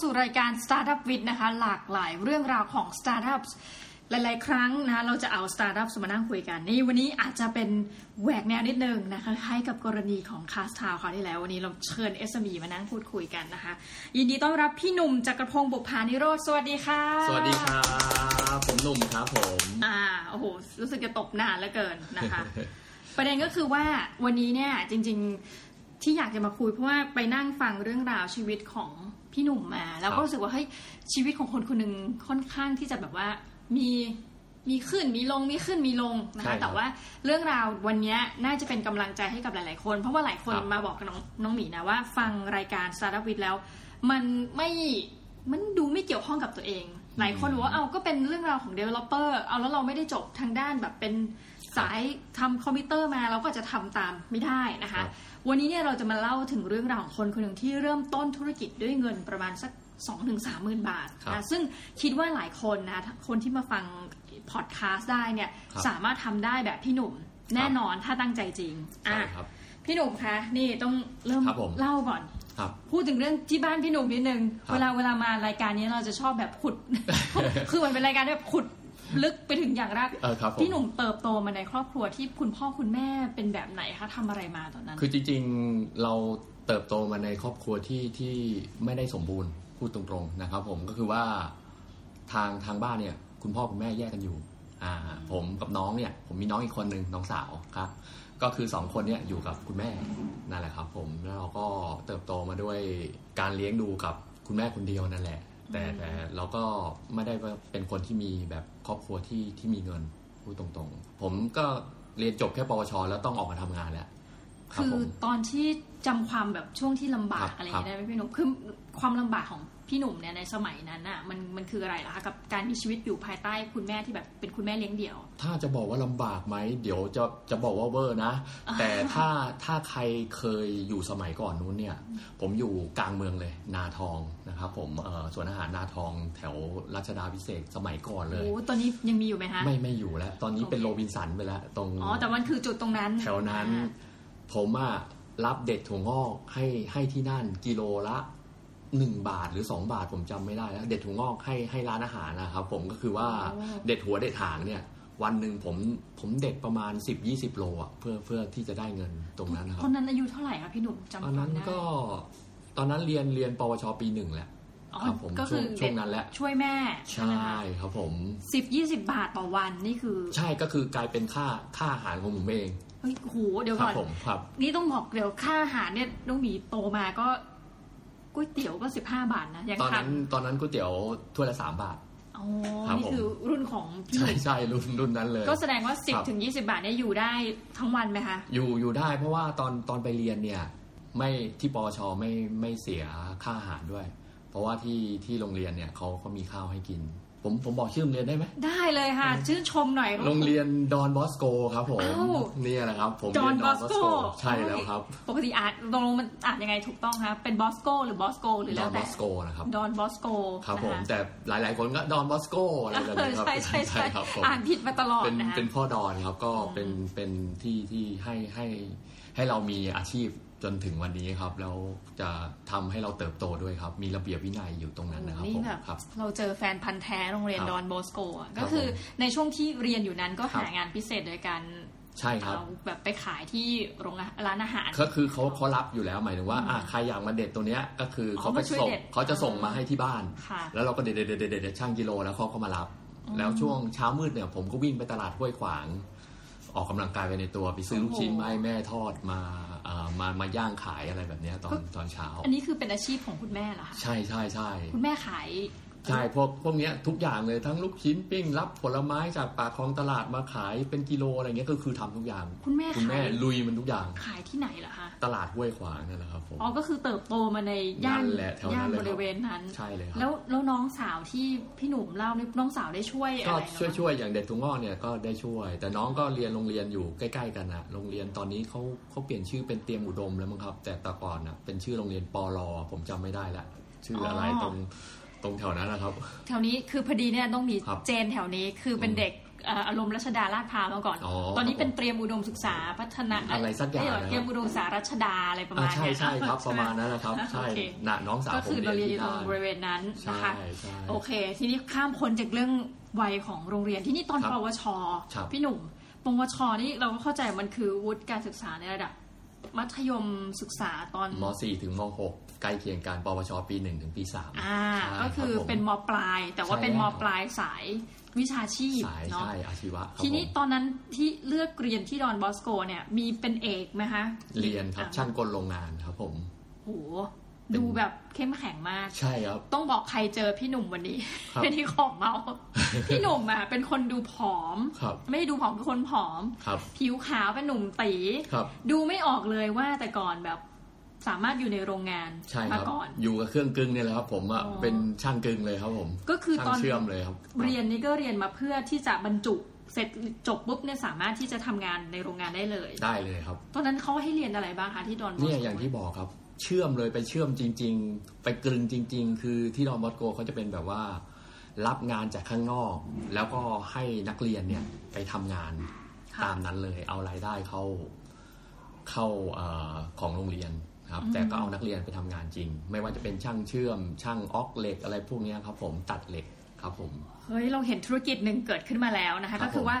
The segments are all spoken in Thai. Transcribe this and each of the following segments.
สู่รายการ Startup w i t นะคะ หลากหลายเรื่องราวของ Startups หลาย ๆ ครั้งนะเราจะเอา Startup มานั่งคุยกันนี่วันนี้อาจจะเป็นแหวกแนวนิดนึงนะคะคล้ายกับกรณีของคาสทาวคราวที่แล้ว วันนี้เราเชิญ SME มานั่งพูดคุยกันนะคะ ยินดีต้อนรับพี่หนุ่มจักรพงศ์บุพานิโรธสวัสดีค่ะ สวัสดีครับ ผมหนุ่มครับผมอ่าโอ้โหรู้สึกจะตบนานเหลือเกินนะคะ ประเด็นก็คือว่าวันนี้เนี่ยจริง ๆที่อยากจะมาคุยเพราะว่าไปนั่งฟังเรื่องราวชีวิตของ พี่หนุ่มมา แล้วครัก็บรู้สึกว่าเฮ้ยชีวิตของคนคนหนึ่งค่อนข้างที่จะแบบว่ามีมีขึ้นมีลงมีขึ้นมีลงนะใช่ครัคะบแต่ว่าเรื่องราววันนี้น่าจะเป็นกำลังใจให้กับหลาย ๆ คน เพราะว่าหลายคนครับมาบอกกับน้องน้องหมีนะว่า ฟังรายการ Startup With แล้ว มันไม่มันดูไม่เกี่ยวข้องกับตัวเอง หลายคนบอกว่าเอาก็เป็นเรื่องราวของ developer เอาแล้วเราไม่ได้จบทางด้านแบบเป็นสายทำคอมพิวเตอร์มาเราก็จะทำตามไม่ได้นะคะครับ วันนี้เนี่ยเราจะมาเล่าถึงเรื่องราวของคนคนหนึ่งที่เริ่มต้นธุรกิจด้วยเงินประมาณสัก2องถึงสามหมื่นบาทครับนะซึ่งคิดว่าหลายคนนะคนที่มาฟังพอดแคสต์ได้เนี่ยครับสามารถทำได้แบบพี่หนุ่มแน่นอนถ้าตั้งใจจริงใช่อะครับพี่หนุ่มคะนี่ต้องเริ่มครับผมเล่าก่อนครับพูดถึงเรื่องที่บ้านพี่หนุ่มนิดนึงครับเวลาเวลามารายการนี้เราจะชอบแบบขุด คือมันเป็นรายการที่แบบขุด ลึกไปถึงอย่างรากเออครับผมพี่หนุ่มเติบโตมาในครอบครัวที่คุณพ่อคุณแม่เป็นแบบไหนคะทำอะไรมาตอนนั้น คือจริงๆเราเติบโตมาในครอบครัวที่ที่ไม่ได้สมบูรณ์พูดตรงๆนะครับ ผมก็คือว่าทางทางบ้านเนี่ย คุณพ่อคุณแม่แยกกันอยู่อ่าผมกับน้องเนี่ย ผมมีน้องอีกคนหนึ่งน้องสาวครับ ก็คือสองคนเนี่ยอยู่กับคุณแม่นั่นแหละครับ ผมแล้วเราก็เติบโตมาด้วยการเลี้ยงดูกับคุณแม่คนเดียวนั่นแหละ แต่แต่เราก็ไม่ได้ว่าเป็นคนที่มีแบบครอบครัวที่ที่มีเงินพูดตรงๆ ผมก็เรียนจบแค่ปวช แล้วต้องออกมาทำงานแล้วรับคือผมตอนที่จำความแบบช่วงที่ลำบากครับอะไรอย่างเงี้ยได้ไหมพี่หนุ่มคือความลำบากของ พี่หนุ่มเนี่ยในสมัยนั้นน่ะมันมันคืออะไรล่ะคะกับการมีชีวิตอยู่ภายใต้คุณแม่ที่แบบเป็นคุณแม่เลี้ยงเดี่ยว ถ้าจะบอกว่าลำบากไหมเดี๋ยวจะจะบอกว่าเวอร์นะ แต่ถ้าถ้าใครเคยอยู่สมัยก่อนนู้นเนี่ย ผมอยู่กลางเมืองเลย นาทองนะครับผมเอ่อสวนอาหารนาทองแถวรัชดาพิเศษกสมัยก่อนเลยโอ้ตอนนี้ยังมีอยู่ไหมคะไม่ไม่อยู่แล้ว ตอนนี้เป็นโอเคโรบินสันไปแล้วตรงอ๋อแต่มันคือจุดตรงนั้น แถวนั้นอ่าผมอะรับเด็ดถั่วงอกให้ให้ที่นั่นกิโลละ หนึ่งบาทหรือสองบาทผมจำไม่ได้แล้วเด็ดถั่วงอกให้ให้ร้านอาหารนะครับผมก็คือว่าเด็ดหัวเด็ดหางเนี่ย วันหนึ่งผมผมเด็ดประมาณสิบยี่สิบโลอะเพื่อเพื่อที่จะได้เงินตรงนั้นนะคตรัอบนนั้นอายุเท่าไหร่คะพี่หนุ่มจำคตวาอนมนั้นได้ก็ ตอนนั้นเรียนเรียนปวชปีหนึ่งแหละอ๋อครับผมก็ช่คืวงอช่วงนั้นแหละช่วยแม่ ใช่ไหมใช่คะครับผมสิบยี่สิบบาทต่อวันนี่คือ ใช่ก็คือกลายเป็นค่าค่าอาหารของผมเองเฮ้ยโหเดี๋ยวครัก่อนผมครับนี่ต้องบอกเดี๋ยวค่าอาหารเนี่ยน้องหมีโตมาก็ ก๋วยเตี๋ยวก็สิบห้าบาทนะยังตอนทันั้นนตอนนั้นก๋วยเตี๋ยวถ้วยละสามบาท อ๋อครับนี่ผม คือรุ่นของพี่หใช่นุ่มใช่รุ่นรุ่นนั้นเลย ก็แสดงว่าสิบครับถึงยี่สิบาทเนี่ยอยู่ได้ทั้งวันไหมคะ อยู่อยู่ได้เพราะว่าตอนตอนไปเรียนเนี่ยไม่ที่ปวชไม่ไม่เสียค่าอาหารด้วย เพราะว่าที่ที่โรงเรียนเนี่ยเขาเขามีข้าวให้กิน ผมผมบอกชื่อโรงเรียนได้ไหมได้เลยค่ะ ชื่นชมหน่อย โรงเรียนดอนบอสโกครับผมอ้าวเนี่ยแหละครับ ผมจอห์นเรียบอสโกใช่แล้วครับ ปกติอ่านตรงมันอ่านยังไงถูกต้องคะเป็นบอสโกหรือบอสโกหรือดแล้อวนบแต่อสโกนะครับดอนบอสโกครับผมนะคะแต่หลายๆคนก็ดอนบอสโกอะไรแบบเออนี้ครับใช่ใช่ใช่ครับผมอ่านผิดมาตลอดเป็นนะคะเป็นพ่อดอนครับก็เป็นเป็นที่ที่ให้ให้ให้เรามีอาชีพจนถึงวันนี้ครับแล้วจะทำให้เราเติบโตด้วยครับ มีระเบียบวินัยอยู่ตรงนั้นนะครับนี่ผมแบบครับเราเจอแฟนพันธ์แท้โรงเรียนครับดอนบอสโกอะครัก็บคือผมในช่วงที่เรียนอยู่นั้นก็ครับหางานพิเศษโดยการใช่ครับเอาแบบไปขายที่โรงอาร้านอาหาร ก็คือเขาเขารับอยู่แล้วหมายถึงว่าอะใครอยากมาเด็ดตัวเนี้ยก็คือออเขามาก็ช่วยส่งเด็ดเขาจะส่งมาให้ที่บ้านค่ะแล้วเราก็เด็ดเด็ดเด็ดเด็ดเด็ดช่างกิโลแล้วเขาก็มารับ แล้วช่วงเช้ามืดเนี่ยผมก็วิ่งไปตลาดห้วยขวาง ออกกำลังกายไปในตัวไปซื้อลูกชิ้นโอ้โหมาให้แม่ทอดมาเอ่อมามาย่างขายอะไรแบบเนี้ยตอนตอนเช้า อันนี้คือเป็นอาชีพของคุณแม่เหรอคะใช่ใช่ใช่คุณแม่ขาย ใช่พวกพวกเนี้ยทุกอย่างเลยทั้งลูกชิ้นปิ้งรับผลไม้จากปากคลองตลาดมาขายเป็นกิโลอะไรเงี้ยก็คือทำทุกอย่าง คุณแม่คุณขาแม่ยลุยมันทุกอย่าง ขายที่ไหนเหรอคะตลาดห้วยขวางนั่นแหละครับผมอ๋อก็คือเติบโตมาในย่านนั่นแหละแถวนั้นย่านเลยบครับริเวณนั้นใช่เลยครับแล้วแล้วน้องสาวที่พี่หนุ่มเล่านี่น้องสาวได้ช่วยอะก็ไรช่วยเหรอช่วยอย่างเด็กทุงงอกเนี่ยก็ได้ช่วย แต่น้องก็เรียนโรงเรียนอยู่ใกล้ๆกันนะโรงเรียนตอนนี้เขาเขาเปลี่ยนชื่อเป็นเตรียมอุดมแล้วมั้งครับ แต่แต่ก่อนนะเป็นชื่อโรงเรียนปอลอผมจำไม่ได้ละชื่ออะไรตรง ตรงแถวนั้นนะครับ แถวนี้คือพอดีเนี่ยต้องมีครับเจนแถวนี้คือเป็นเด็กเอ่ออารมณ์รัชดาลาดพร้าวมาก่อนอ๋อตอนนี้เป็นเตรียมอุดมศึกษาพัฒนาอะไรสักอย่างเนะครับเตรียมอุดมศึกษารัชดาอะไรประมาอ่าณใช่เนี้ยใช่ครับใช่ประไหมาณนั้นแหละครับ ใช่โอเคน่ะน้องสาวก็ผมคือเราเรียนอยู่ที่ตรงบริเวณนั้นใช่นะคะใช่โอเค ทีนี้ข้ามพ้นจากเรื่องวัยของโรงเรียนที่นี่ตอนครับปวชครับพี่หนุ่มปวชนี่เราก็เข้าใจมันคือวุฒิการศึกษาในระดับ มัธยมศึกษาตอนม .4 ถึงม .6 ใกล้เคียงกันปวชปี 1 ถึงปี 3 อ่าใช่ก็คือรับผมเป็นมปลาย แต่ว่าใช่เป็นมแล้วปลายสายวิชาชีพสายเนาะใช่อาชีวะครับทีนี้ผมตอนนั้นที่เลือกเรียนที่ดอนบอสโกเนี่ย มีเป็นเอกไหมคะ เรียนครับอะช่างกลโรงงานครับผมโห ดูแบบเข้มแข็งมาก ใช่ครับ ต้องบอกใครเจอพี่หนุ่มวันนี้ครับเป็นที่ของเมา พี่หนุ่มอะเป็นคนดูผอมครับไม่ได้ดูผอมเป็นคนผอมครับผิวขาวเป็นหนุ่มตีครับดูไม่ออกเลยว่าแต่ก่อนแบบสามารถอยู่ในโรงงานใช่คมารับก่อน อยู่กับเครื่องกึ่งเนี่ยแหละครับ ผมอะอ๋อเป็นช่างกึ่งเลยครับผม ก็คือตช่าองนเชื่อมเลยครับ เรียนนี่ก็เรียนมาเพื่อที่จะบรรจุเสร็จจบปุ๊บเนี่ยสามารถที่จะทำงานในโรงงานได้เลย ได้เลยครับ ตอนนั้นเขาให้เรียนอะไรบ้างคะที่ดอนบอสโกเนี่ยอย่างที่บอกครับ เชื่อมเลยไปเชื่อมจริง ๆ ไปกลึงจริง ๆ คือที่ดอนบอสโกเขาจะเป็นแบบว่า รับงานจากข้างนอก แล้วก็ให้นักเรียนเนี่ยไปทำงานค่ะตามนั้นเลยเอารายได้เข้าเข้าเออของโรงเรียนครับ แต่ก็เอานักเรียนไปทำงานจริง ไม่ว่าจะเป็นช่างเชื่อม ช่างออกเหล็กอะไรพวกเนี้ยครับ ผมตัดเหล็กครับผมเฮ้ยเราเห็นธุรกิจหนึ่งเกิดขึ้นมาแล้วนะคะครัก็บคือผมว่า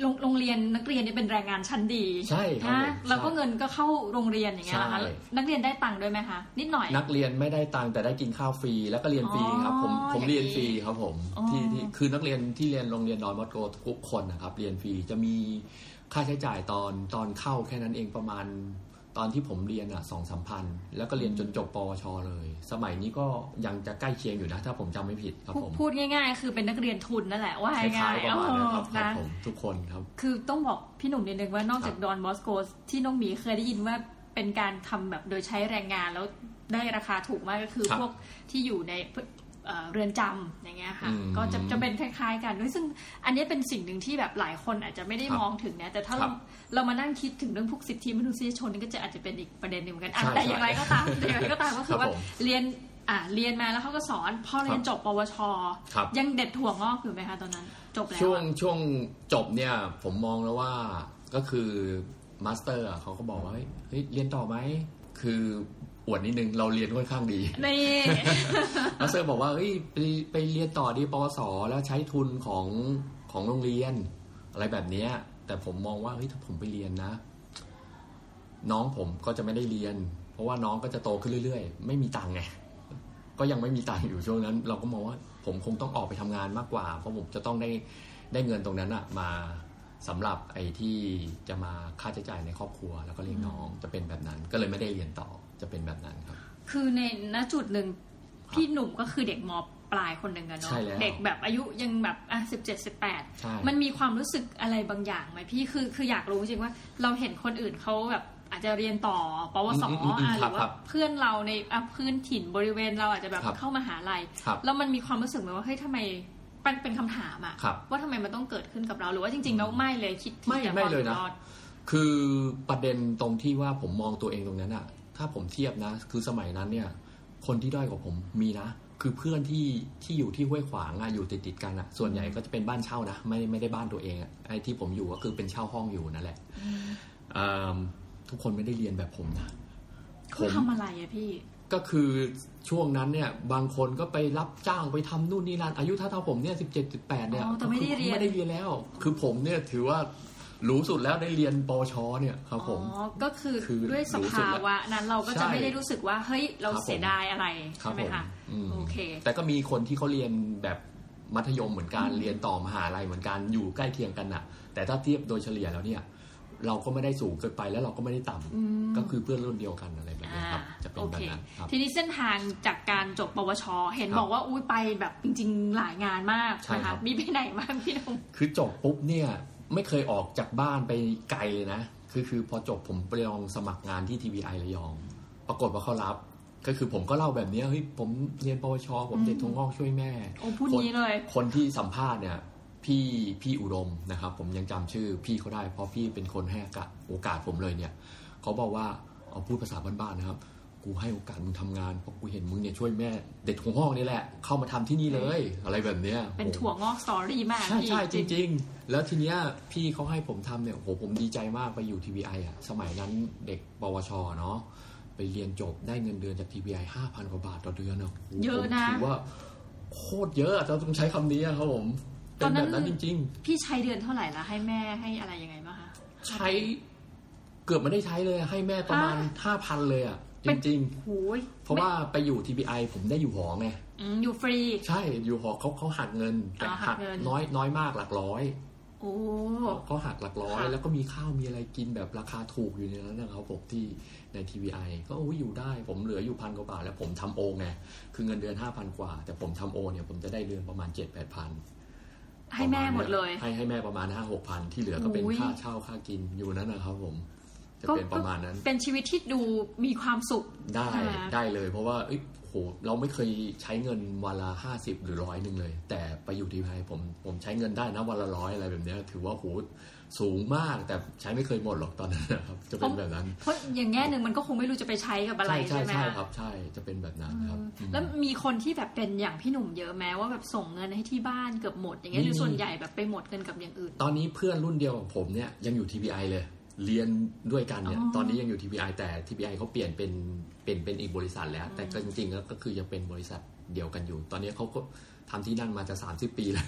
โรงโรงเรียนนักเรียนเนี่ยเป็นแรงงานชั้นดีใช่ครับนะผมแล้วก็ใช่เงินก็เข้าโรงเรียนอย่างเงี้ยนะคะใช่นักเรียนได้ตังค์ด้วยไหมคะนิดหน่อย นักเรียนไม่ได้ตังค์แต่ได้กินข้าวฟรีแล้วก็เรียนฟรีครับผมอ๋อผมอย่างนี้เรียนฟรีครับผมอ๋อที่ที่คือนักเรียนที่เรียนโรงเรียนดอนมอสโกทุกคนนะครับเรียนฟรีจะมีค่าใช้จ่ายตอนตอนเข้าแค่นั้นเองประมาณ ตอนที่ผมเรียนอะสองสามพันแล้วก็เรียนจนจบปวชเลย สมัยนี้ก็ยังจะใกล้เคียงอยู่นะ ถ้าผมจำไม่ผิดครับพูดผมพูดง่าย ๆ คือเป็นนักเรียนทุนนั่นแหละว่าคล้าง่ายยๆๆประมาณนั้นครับเออครับนะผมทุกคนครับ คือต้องบอกพี่หนุ่มนิดนึงว่านอกจากครับดอนบอสโกที่น้องหมีเคยได้ยินว่าเป็นการทำแบบโดยใช้แรงงานแล้วได้ราคาถูกมากก็คือครับพวกที่อยู่ใน เอ่อเรือนจำอย่างเงี้ยค่ะอืมก็จะจะเป็นคล้ายๆกันด้วยซึ่งอันนี้เป็นสิ่งหนึ่งที่แบบหลายคนอาจจะไม่ได้ครับมองถึงนะแต่ถ้าครัเราบเรามานั่งคิดถึงเรื่องพวกสิทธิมนุษยชนนี่ก็จะอาจจะเป็นอีกประเด็นหนึ่งเหมือนกันอะใช่แต่ใช่อย่างไรก็ตามแต่อย่างไรก็ตามก็คือครับว่าผมเรียนอะเรียนมาแล้วเขาก็สอนพอเรียนครับจบปวชครับยังเด็ดถั่วงอกอยู่ไหมคะตอนนั้น จบแล้วช่วงอะช่วงจบเนี่ยผมมองแล้วว่าก็คือ master อะเขาก็บอกว่าเฮ้ยเฮ้ยเรียนต่อไหมคือ อวดนิดนึงเราเรียนค่อนข้างดีนี่ master บอกว่าเฮ้ยไปไปเรียนต่อที่ปวสแล้วใช้ทุนของของโรงเรียน อะไรแบบเนี้ย แต่ผมมองว่าเฮ้ยถ้าผมไปเรียนนะ น้องผมก็จะไม่ได้เรียน เพราะว่าน้องก็จะโตขึ้นเรื่อยๆ ไม่มีตังค์ไงก็ยังไม่มีตังค์อยู่ช่วงนั้น เราก็มองว่าผมคงต้องออกไปทำงานมากกว่า เพราะผมจะต้องได้ได้เงินตรงนั้นอะมาสำหรับไอ้ที่จะมาค่าใช้จ่ายในครอบครัว แล้วก็เลี้ยงน้องจะเป็นแบบนั้น ก็เลยไม่ได้เรียนต่อ จะเป็นแบบนั้นครับ คือในณจุดหนึ่งพี่หนุ่มก็คือเด็กมปลายคนหนึ่งอะเนาะใช่แล้วเด็กแบบอายุยังแบบอะสิบเจ็ดสิบแปดใช่มันมีความรู้สึกอะไรบางอย่างไหมพี่คือคืออยากรู้จริงว่าเราเห็นคนอื่นเขาแบบอาจจะเรียนต่อปวสอืมอืมอืมอะหครัรืบอครัว่าบเพื่อนเราในอะพื้นถิ่นบริเวณเราอาจจะแบบครับเข้ามาหาลัยครับแล้วมันมีความรู้สึกไหมว่าเฮ้ยทำไมเป็นเป็นคำถามอะครับว่าทำไมมันต้องเกิดขึ้นกับเราหรือว่าจริงๆแล้วไม่เลยคิดที่ไม่จะไม่เลยนะรอดคือประเด็นตรงที่ว่าผมมองตัวเองตรงนั้นอะ ถ้าผมเทียบนะ คือสมัยนั้นเนี่ย คนที่ด้อยกว่าผมมีนะ คือเพื่อนที่ที่อยู่ที่ห้วยขวางอะอยู่ติดติดๆกันอะส่วนใหญ่ก็จะเป็นบ้านเช่านะ ไม่ไม่ได้บ้านตัวเองอะไอ้ที่ผมอยู่ก็คือเป็นเช่าห้องอยู่นั่นแหละอืมทุกคนไม่ได้เรียนแบบผมนะเขาทำอะไรอะพี่ ก็คือช่วงนั้นเนี่ย บางคนก็ไปรับจ้างไปทำนู่นนี่นั่นอายุเท่าๆผมเนี่ยสิบเจ็ดสิบแปดเนี่ยอ๋อแต่ไม่ได้เรียนไม่ได้เรียนแล้ว คือผมเนี่ยถือว่า รู้สุดแล้วได้เรียนปวชเนี่ยครับผมอ๋อก็คือคือด้วยสรู้สึกภาแล้ววะนั้นเราก็จะใช่ไม่ได้รู้สึกว่าเฮ้ยเราครับผมเสียดายอะไรครับใช่ไหมผมคะอืมโอเค แต่ก็มีคนที่เขาเรียนแบบมัธยมเหมือนกันเรียนต่อมหาลัยเหมือนกันอยู่ใกล้เคียงกันน่ะแต่ถ้าเทียบโดยเฉลี่ยแล้วเนี่ย เราก็ไม่ได้สูงเกินไปแล้วเราก็ไม่ได้ต่ำอืมก็คือเพื่อนรุ่นเดียวกันอะไรแบบนี้อ่าครับจะเป็นโอแบเคบนั้นครับทีนี้เส้นทางจากการจบปวช เห็นครับบอกว่าอุ้ยไปแบบจริง ๆ หลายงานมากใช่นะครัคะบมีไปไหนบ้างพี่หนุ่มคือจบปุ๊บเนี่ย ไม่เคยออกจากบ้านไปไกลเลยนะ คือคือพอจบผมไปลองสมัครงานที่ TVI ระยอง ปรากฏว่าเขารับ ก็คือผมก็เล่าแบบเนี้ยเฮ้ยผมเรียนปวช ผมเด็กทงงอกช่วยแม่โอ้พูดนี้เลย คนที่สัมภาษณ์เนี่ยพี่พี่อุดมนะครับ ผมยังจำชื่อพี่เขาได้ เพราะพี่เป็นคนให้โอกาสโอกาสผมเลยเนี่ยเขาบอกว่าเอาพูดภาษาบ้านๆนะครับ กูให้โอกาสมึงทำงานเพราะกูเห็นมึงเนี่ยช่วยแม่ เด็กของห้องนี่แหละ เข้ามาทำที่นี่เลย อะไรแบบเนี้ยเป็นถั่วงอกสตอรี่มากใช่พี่ใช่จริง ๆ แล้วทีเนี้ยพี่เขาให้ผมทำเนี่ยโหผมดีใจมากไปอยู่ TBI อะสมัยนั้นเด็กปวชเนาะไปเรียนจบได้เงินเดือนจาก TBI ห้าพันกว่าบาทต่อเดือนอะโโหเยอะนะผมถือว่าโคตรเยอะอะเราต้องใช้คำนี้อะครับผมเป็นแบบนั้นจริง ๆ พี่ใช้เดือนเท่าไหร่ละให้แม่ให้อะไรยังไงบ้างคะใช้เกือบไม่ได้ใช้เลยให้แม่ประมาณห้าพันเลยอะ จเป็นริงโอ้ยๆเพราะว่าไปอยู่ TBI ผมได้อยู่หอไงอืมอยู่ฟรี ใช่อยู่หอเขาเขาหักเงิน แต่อ๋อหัหักกเงินน้อยน้อยมากหลักร้อยโอ้เขาหักหลักร้อยค่ะแล้วก็มีข้าวมีอะไรกินแบบราคาถูกอยู่ในนั้นนะครับผมที่ใน TBI ก็โอ้ยอยู่ได้ผมเหลืออยู่พันกว่าบาทแล้วผมทำโอไงคือเงินเดือนห้าพันกว่า แต่ผมทำโอเนี่ยผมจะได้เดือนประมาณเจ็ดแปดพันให้แม่หมดเลย ให้ให้แม่ประมาณห้าหกพันที่เหลือก็เป็นโอ้ยค่าเช่าค่ากินอยู่นั้นนะครับผม จะก็เป็นประมาณนั้น เป็นชีวิตที่ดูมีความสุขได้ค่ะได้เลย เพราะว่าเอ้ยโหเราไม่เคยใช้เงินวันละห้าสิบหรือร้อยหนึ่งเลย แต่ไปอยู่ที่ไทยผมผมใช้เงินได้นะวันละร้อยอะไรแบบเนี้ยถือว่าโหสูงมากแต่ใช้ไม่เคยหมดหรอกตอนนั้นนะครับ จะเป็นแบบนั้น เพราะอย่างแง่หนึ่งมันก็คงไม่รู้จะไปใช้กับอะไรใช่ใช่ใช่ไหมใช่คะครับใช่จะเป็นแบบนั้นครับอืมแล้วมีคนที่แบบเป็นอย่างพี่หนุ่มเยอะแม้ว่าแบบส่งเงินให้ที่บ้านเกือบหมดอย่างเงี้ยหรือมีส่วนใหญ่แบบไปหมดเงินกับอย่างอื่น ตอนนี้เพื่อนรุ่นเดียวกับผมเนี่ยยังอยู่ TBI เลย เรียนด้วยกันเนี่ยอ๋อตอนนี้ยังอยู่ TBI แต่ TBI เขาเปลี่ยนเป็นเป็นเป็นอีกบริษัทแล้ว แต่ก็จริงๆแล้วก็คือยังเป็นบริษัทเดียวกันอยู่ ตอนนี้เขาก็ทำที่นั่นมาจะ30ปีแล้ว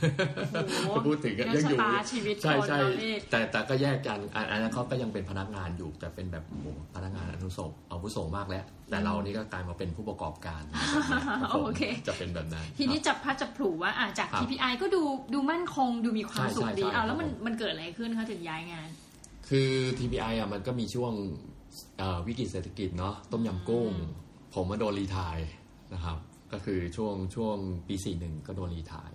โอ้โหพูดถึงก็เรื่ยัองงอยู่ชะตาชีวิตใช่คนใช่เรานี่แต่แต่ก็แยกกันอันอันนั้นเขาก็ยังเป็นพนักงานอยู่ แต่เป็นแบบโอ้โหพนักงานอนุโสอาวุโสมากแล้ว แต่เรานี่ก็กลายมาเป็นผู้ประกอบการครับผมโอเคจะเป็นแบบนั้น ทีนี้จับพัดจับผูว่าอะจากครับ TPI ก็ดูดูมั่นคงดูมีความสุขใช่ใช่ดีใช่อ้าวแล้วมันครับผมมันเกิดอะไรขึ้นคะถึงย้ายงาน คือ TPI อะมันก็มีช่วงเอ่อวิกฤตเศรษฐกิจเนาะต้มยำกุ้ง ผมมาโดนรีไทายนะครับ ก็คือช่วงช่วงปีสี่หนึ่งก็โดนรีไทาย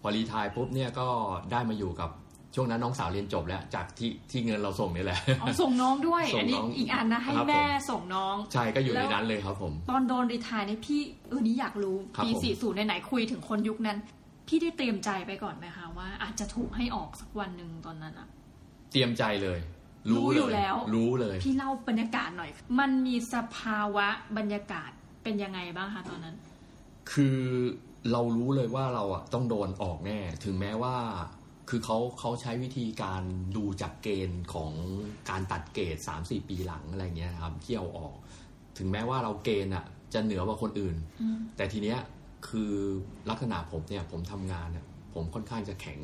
พอรีไทายปุ๊บเนี่ยก็ได้มาอยู่กับช่วงนั้นน้องสาวเรียนจบแล้วจากที่ที่เงินเราส่งนี่แหละอ๋อส่งน้องด้วยส่งอันนี้น้องอีกอันนะให้ครับแม่ผมส่งน้อง ใช่ก็อยู่ในแล้วนั้นเลยครับผม ตอนโดนรีไทายเนี่ยพี่เออนี่อยากรู้ครับปีผมสี่ศูนย์ไหนๆคุยถึงคนยุคนั้น พี่ได้เตรียมใจไปก่อนไหมคะว่าอาจจะถูกให้ออกสักวันหนึ่งตอนนั้นอะ เตรียมใจเลย รู้อยู่เแล้ว รู้เลย พี่เล่าบรรยากาศหน่อย มันมีสภาวะบรรยากาศเป็นยังไงบ้างคะตอนนั้น คือเรารู้เลยว่าเราอะต้องโดนออกแน่ ถึงแม้ว่า คือเขาเขาใช้วิธีการดูจากเกณฑ์ของการตัดเกรดสามสี่ปีหลังอะไรเงี้ยครับที่เอาออก ถึงแม้ว่าเราเกณฑ์อะ จะเหนือกว่าคนอื่นอืมแต่ทีเนี้ยคือลักษณะผมเนี่ยผมทำงานเนี่ยผมค่อนข้างจะแข็ง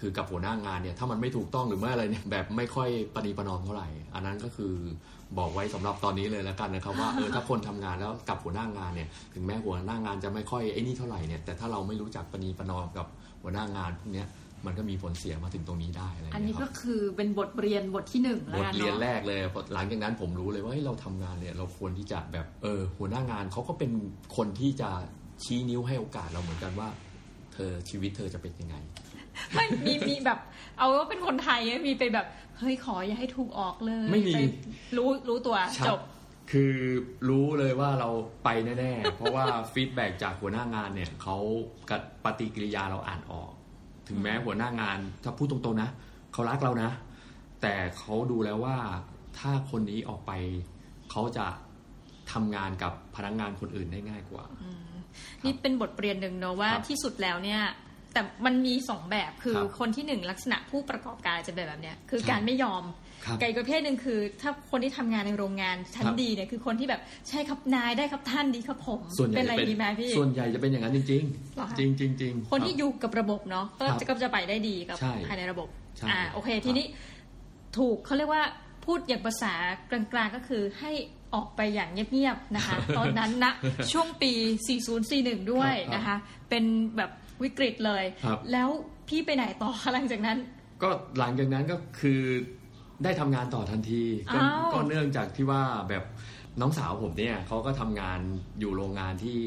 คือกับหัวหน้างานเนี่ยถ้ามันไม่ถูกต้องหรือไม่อะไรเนี่ยแบบไม่ค่อยปณีประนอมเท่าไหร่ อันนั้นก็คือบอกไว้สำหรับตอนนี้เลยแล้วกันนะครับว่าเออถ้าคนทำงานแล้วกับหัวหน้างานเนี่ยถึงแม้หัวหน้างานจะไม่ค่อยไอ้นี่เท่าไหร่เนี่ยแต่ถ้าเราไม่รู้จักปณีประนอมกับหัวหน้างานพวกเนี้ยมันก็มีผลเสียมาถึงตรงนี้ได้อะไรอันนี้เงี้ยคก็รับคือเป็นบทเรียนบทที่หนึ่งบแล้วทกันเรียนเนาะแรกเลยพอหลังจากนั้นผมรู้เลยว่าเฮ้ยเราทำงานเนี่ยเราควรที่จะแบบเออหัวหน้างานเขาก็เป็นคนที่จะชี้นิ้วให้โอกาสเราเหมือนกันว่า เธอชีวิตเธอจะเป็นยังไง ไม่มีมีแบบ เอาว่าเป็นคนไทยอะมีไปแบบเฮ้ยขออย่าให้ถูกออกเลยไม่มีปรู้รู้ตัวชัดจบ คือรู้เลยว่าเราไปแน่ๆ เพราะว่าฟีดแบ็จากหัวหน้างานเนี่ยเขากับปฏิกิริยาเราอ่านออก ถึงแม้หัวหน้างานถ้าพูดตรงๆนะเขารักเรานะ แต่เขาดูแล้วว่าถ้าคนนี้ออกไปเขาจะทำงานกับพนักงานคนอื่นได้ง่ายกว่า นี่เป็นบทเรียนหนึ่งเนอะว่าครับที่สุดแล้วเนี่ย แต่มันมีสองแบบคือครับคนที่หนึ่งลักษณะผู้ประกอบการจะเป็นแบบเนี้ยคือครับการไม่ยอมครับไก่ประเภทหนึ่งคือ ถ้าคนที่ทำงานในโรงงานชั้นครับดีเนี่ยคือคนที่แบบใช่ครับนายได้ครับท่านดีครับผมส่วนใหญ่เป็นอะไรจะเป็นดีไหมพี่ส่วนใหญ่จะเป็นอย่างนั้นจริงเหรอคะๆจริงจริงจริงคนที่รับอยู่กับระบบเนาะก็ครับจะก็จะไปได้ดีกับใช่ภายในระบบใช่อ่าโอเคครับทีนี้ถูกเขาเรียกว่าพูดอย่างภาษากลางๆก็คือให้ออกไปอย่างเงียบๆนะคะ ตอนนั้นนะช่วงปี 4041 ด้วยครับนะคะ เป็นแบบ วิกฤตเลยครับแล้วพี่ไปไหนต่อหลังจากนั้น ก็หลังจากนั้นก็คือได้ทำงานต่อทันทีก็อ้าวก็เนื่องจากที่ว่าแบบน้องสาวผมเนี่ยเขาก็ทำงานอยู่โรงงานที่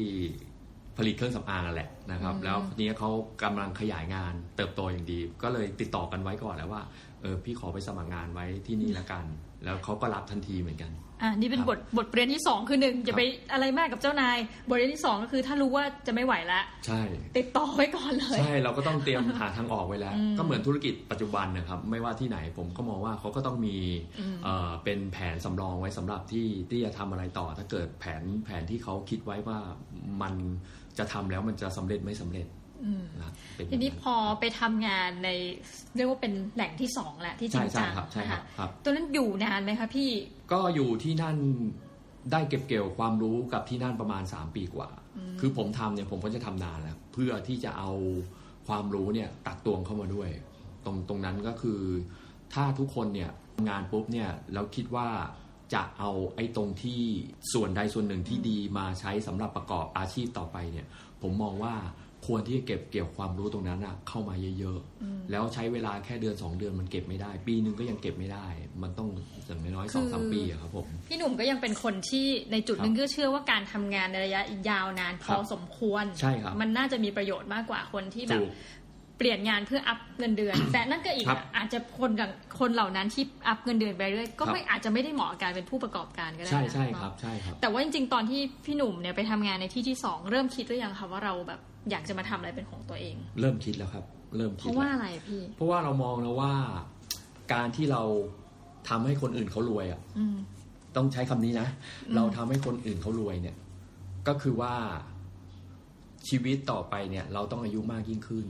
ผลิตเครื่องสำอางนั่นแหละนะครับ แล้วทีนี้เขากำลังขยายงานเติบโตอย่างดี ก็เลยติดต่อกันไว้ก่อนแล้วว่าเออพี่ขอไปสมัครงานไว้ที่นี่ละกัน แล้วเขาก็รับทันทีเหมือนกัน อ่านี่เป็นครับบทบทเรียนที่สองคือหนึ่งอย่าไปอะไรมากกับเจ้านาย บทเรียนที่สองก็คือถ้ารู้ว่าจะไม่ไหวแล้วใช่ติดต่อไว้ก่อนเลย ใช่เราก็ต้องเตรียมหาทางออกไว้แล้วอืมก็เหมือนธุรกิจปัจจุบันนะครับ ไม่ว่าที่ไหนผมก็มองว่าเขาก็ต้องมีอืมเอ่อเป็นแผนสำรองไว้สำหรับที่ที่จะทำอะไรต่อ ถ้าเกิดแผนแผนที่เขาคิดไว้ว่ามันจะทำแล้วมันจะสำเร็จไม่สำเร็จอืมนะเป็น ทีนี้แบบพอไปทำงานในเรียกว่าเป็นแหล่งที่สองแหละที่จริใช่งใช่จังครับใช่ครับนะคะครับตัวนั้นอยู่นานไหมคะพี่ ก็อยู่ที่นั่นได้เก็บเกี่ยวความรู้กับที่นั่นประมาณ 3 ปีกว่า คือผมทำเนี่ยผมก็จะทำนานแล้วเพื่อที่จะเอาความรู้เนี่ยตักตวงเข้ามาด้วย ตรงตรงนั้นก็คือถ้าทุกคนเนี่ยทำงานปุ๊บเนี่ยแล้วคิดว่าจะเอาไอ้ตรงที่ส่วนใดส่วนหนึ่งที่ดีมาใช้สำหรับประกอบอาชีพต่อไปเนี่ย ผมมองว่า ควรที่จะเก็บเกี่ยวความรู้ตรงนั้นอะเข้ามาเยอะๆ แล้วใช้เวลาแค่เดือนสองเดือนมันเก็บไม่ได้ ปีหนึ่งก็ยังเก็บไม่ได้ มันต้องอย่างน้อยๆสองสามปีอะครับผมพี่หนุ่มก็ยังเป็นคนที่ในจุดหนึ่งก็เชื่อว่าการทำงานในระยะยาวนานพครัอบสมควรใช่ครับมันน่าจะมีประโยชน์มากกว่าคนที่แบบถูกเปลี่ยนงานเพื่ออัพเงินเดือน แต่นั่นก็อีกครับอะอาจจะคนกับคนเหล่านั้นที่อัพเงินเดือนไปเรื่อยก็ครับไม่อาจจะไม่ได้เหมาะกับการเป็นผู้ประกอบการก็ได้ใช่นะใช่เนาะครับใช่ครับแต่ว่าจริงๆตอนที่พี่หนุ่มเนี่ยไปทำงานในที่ที่สองเริ่มคิดหรือยังคะว่าเราแบบ อยากจะมาทำอะไรเป็นของตัวเอง เริ่มคิดแล้วครับ เริ่มเพคิดราะแล้วว่าอะไรพี่ เพราะว่าเรามองแล้วว่าการที่เราทำให้คนอื่นเขารวยอะอืมต้องใช้คำนี้นะอืมเราทำให้คนอื่นเขารวยเนี่ย ก็คือว่าชีวิตต่อไปเนี่ย เราต้องอายุมากยิ่งขึ้น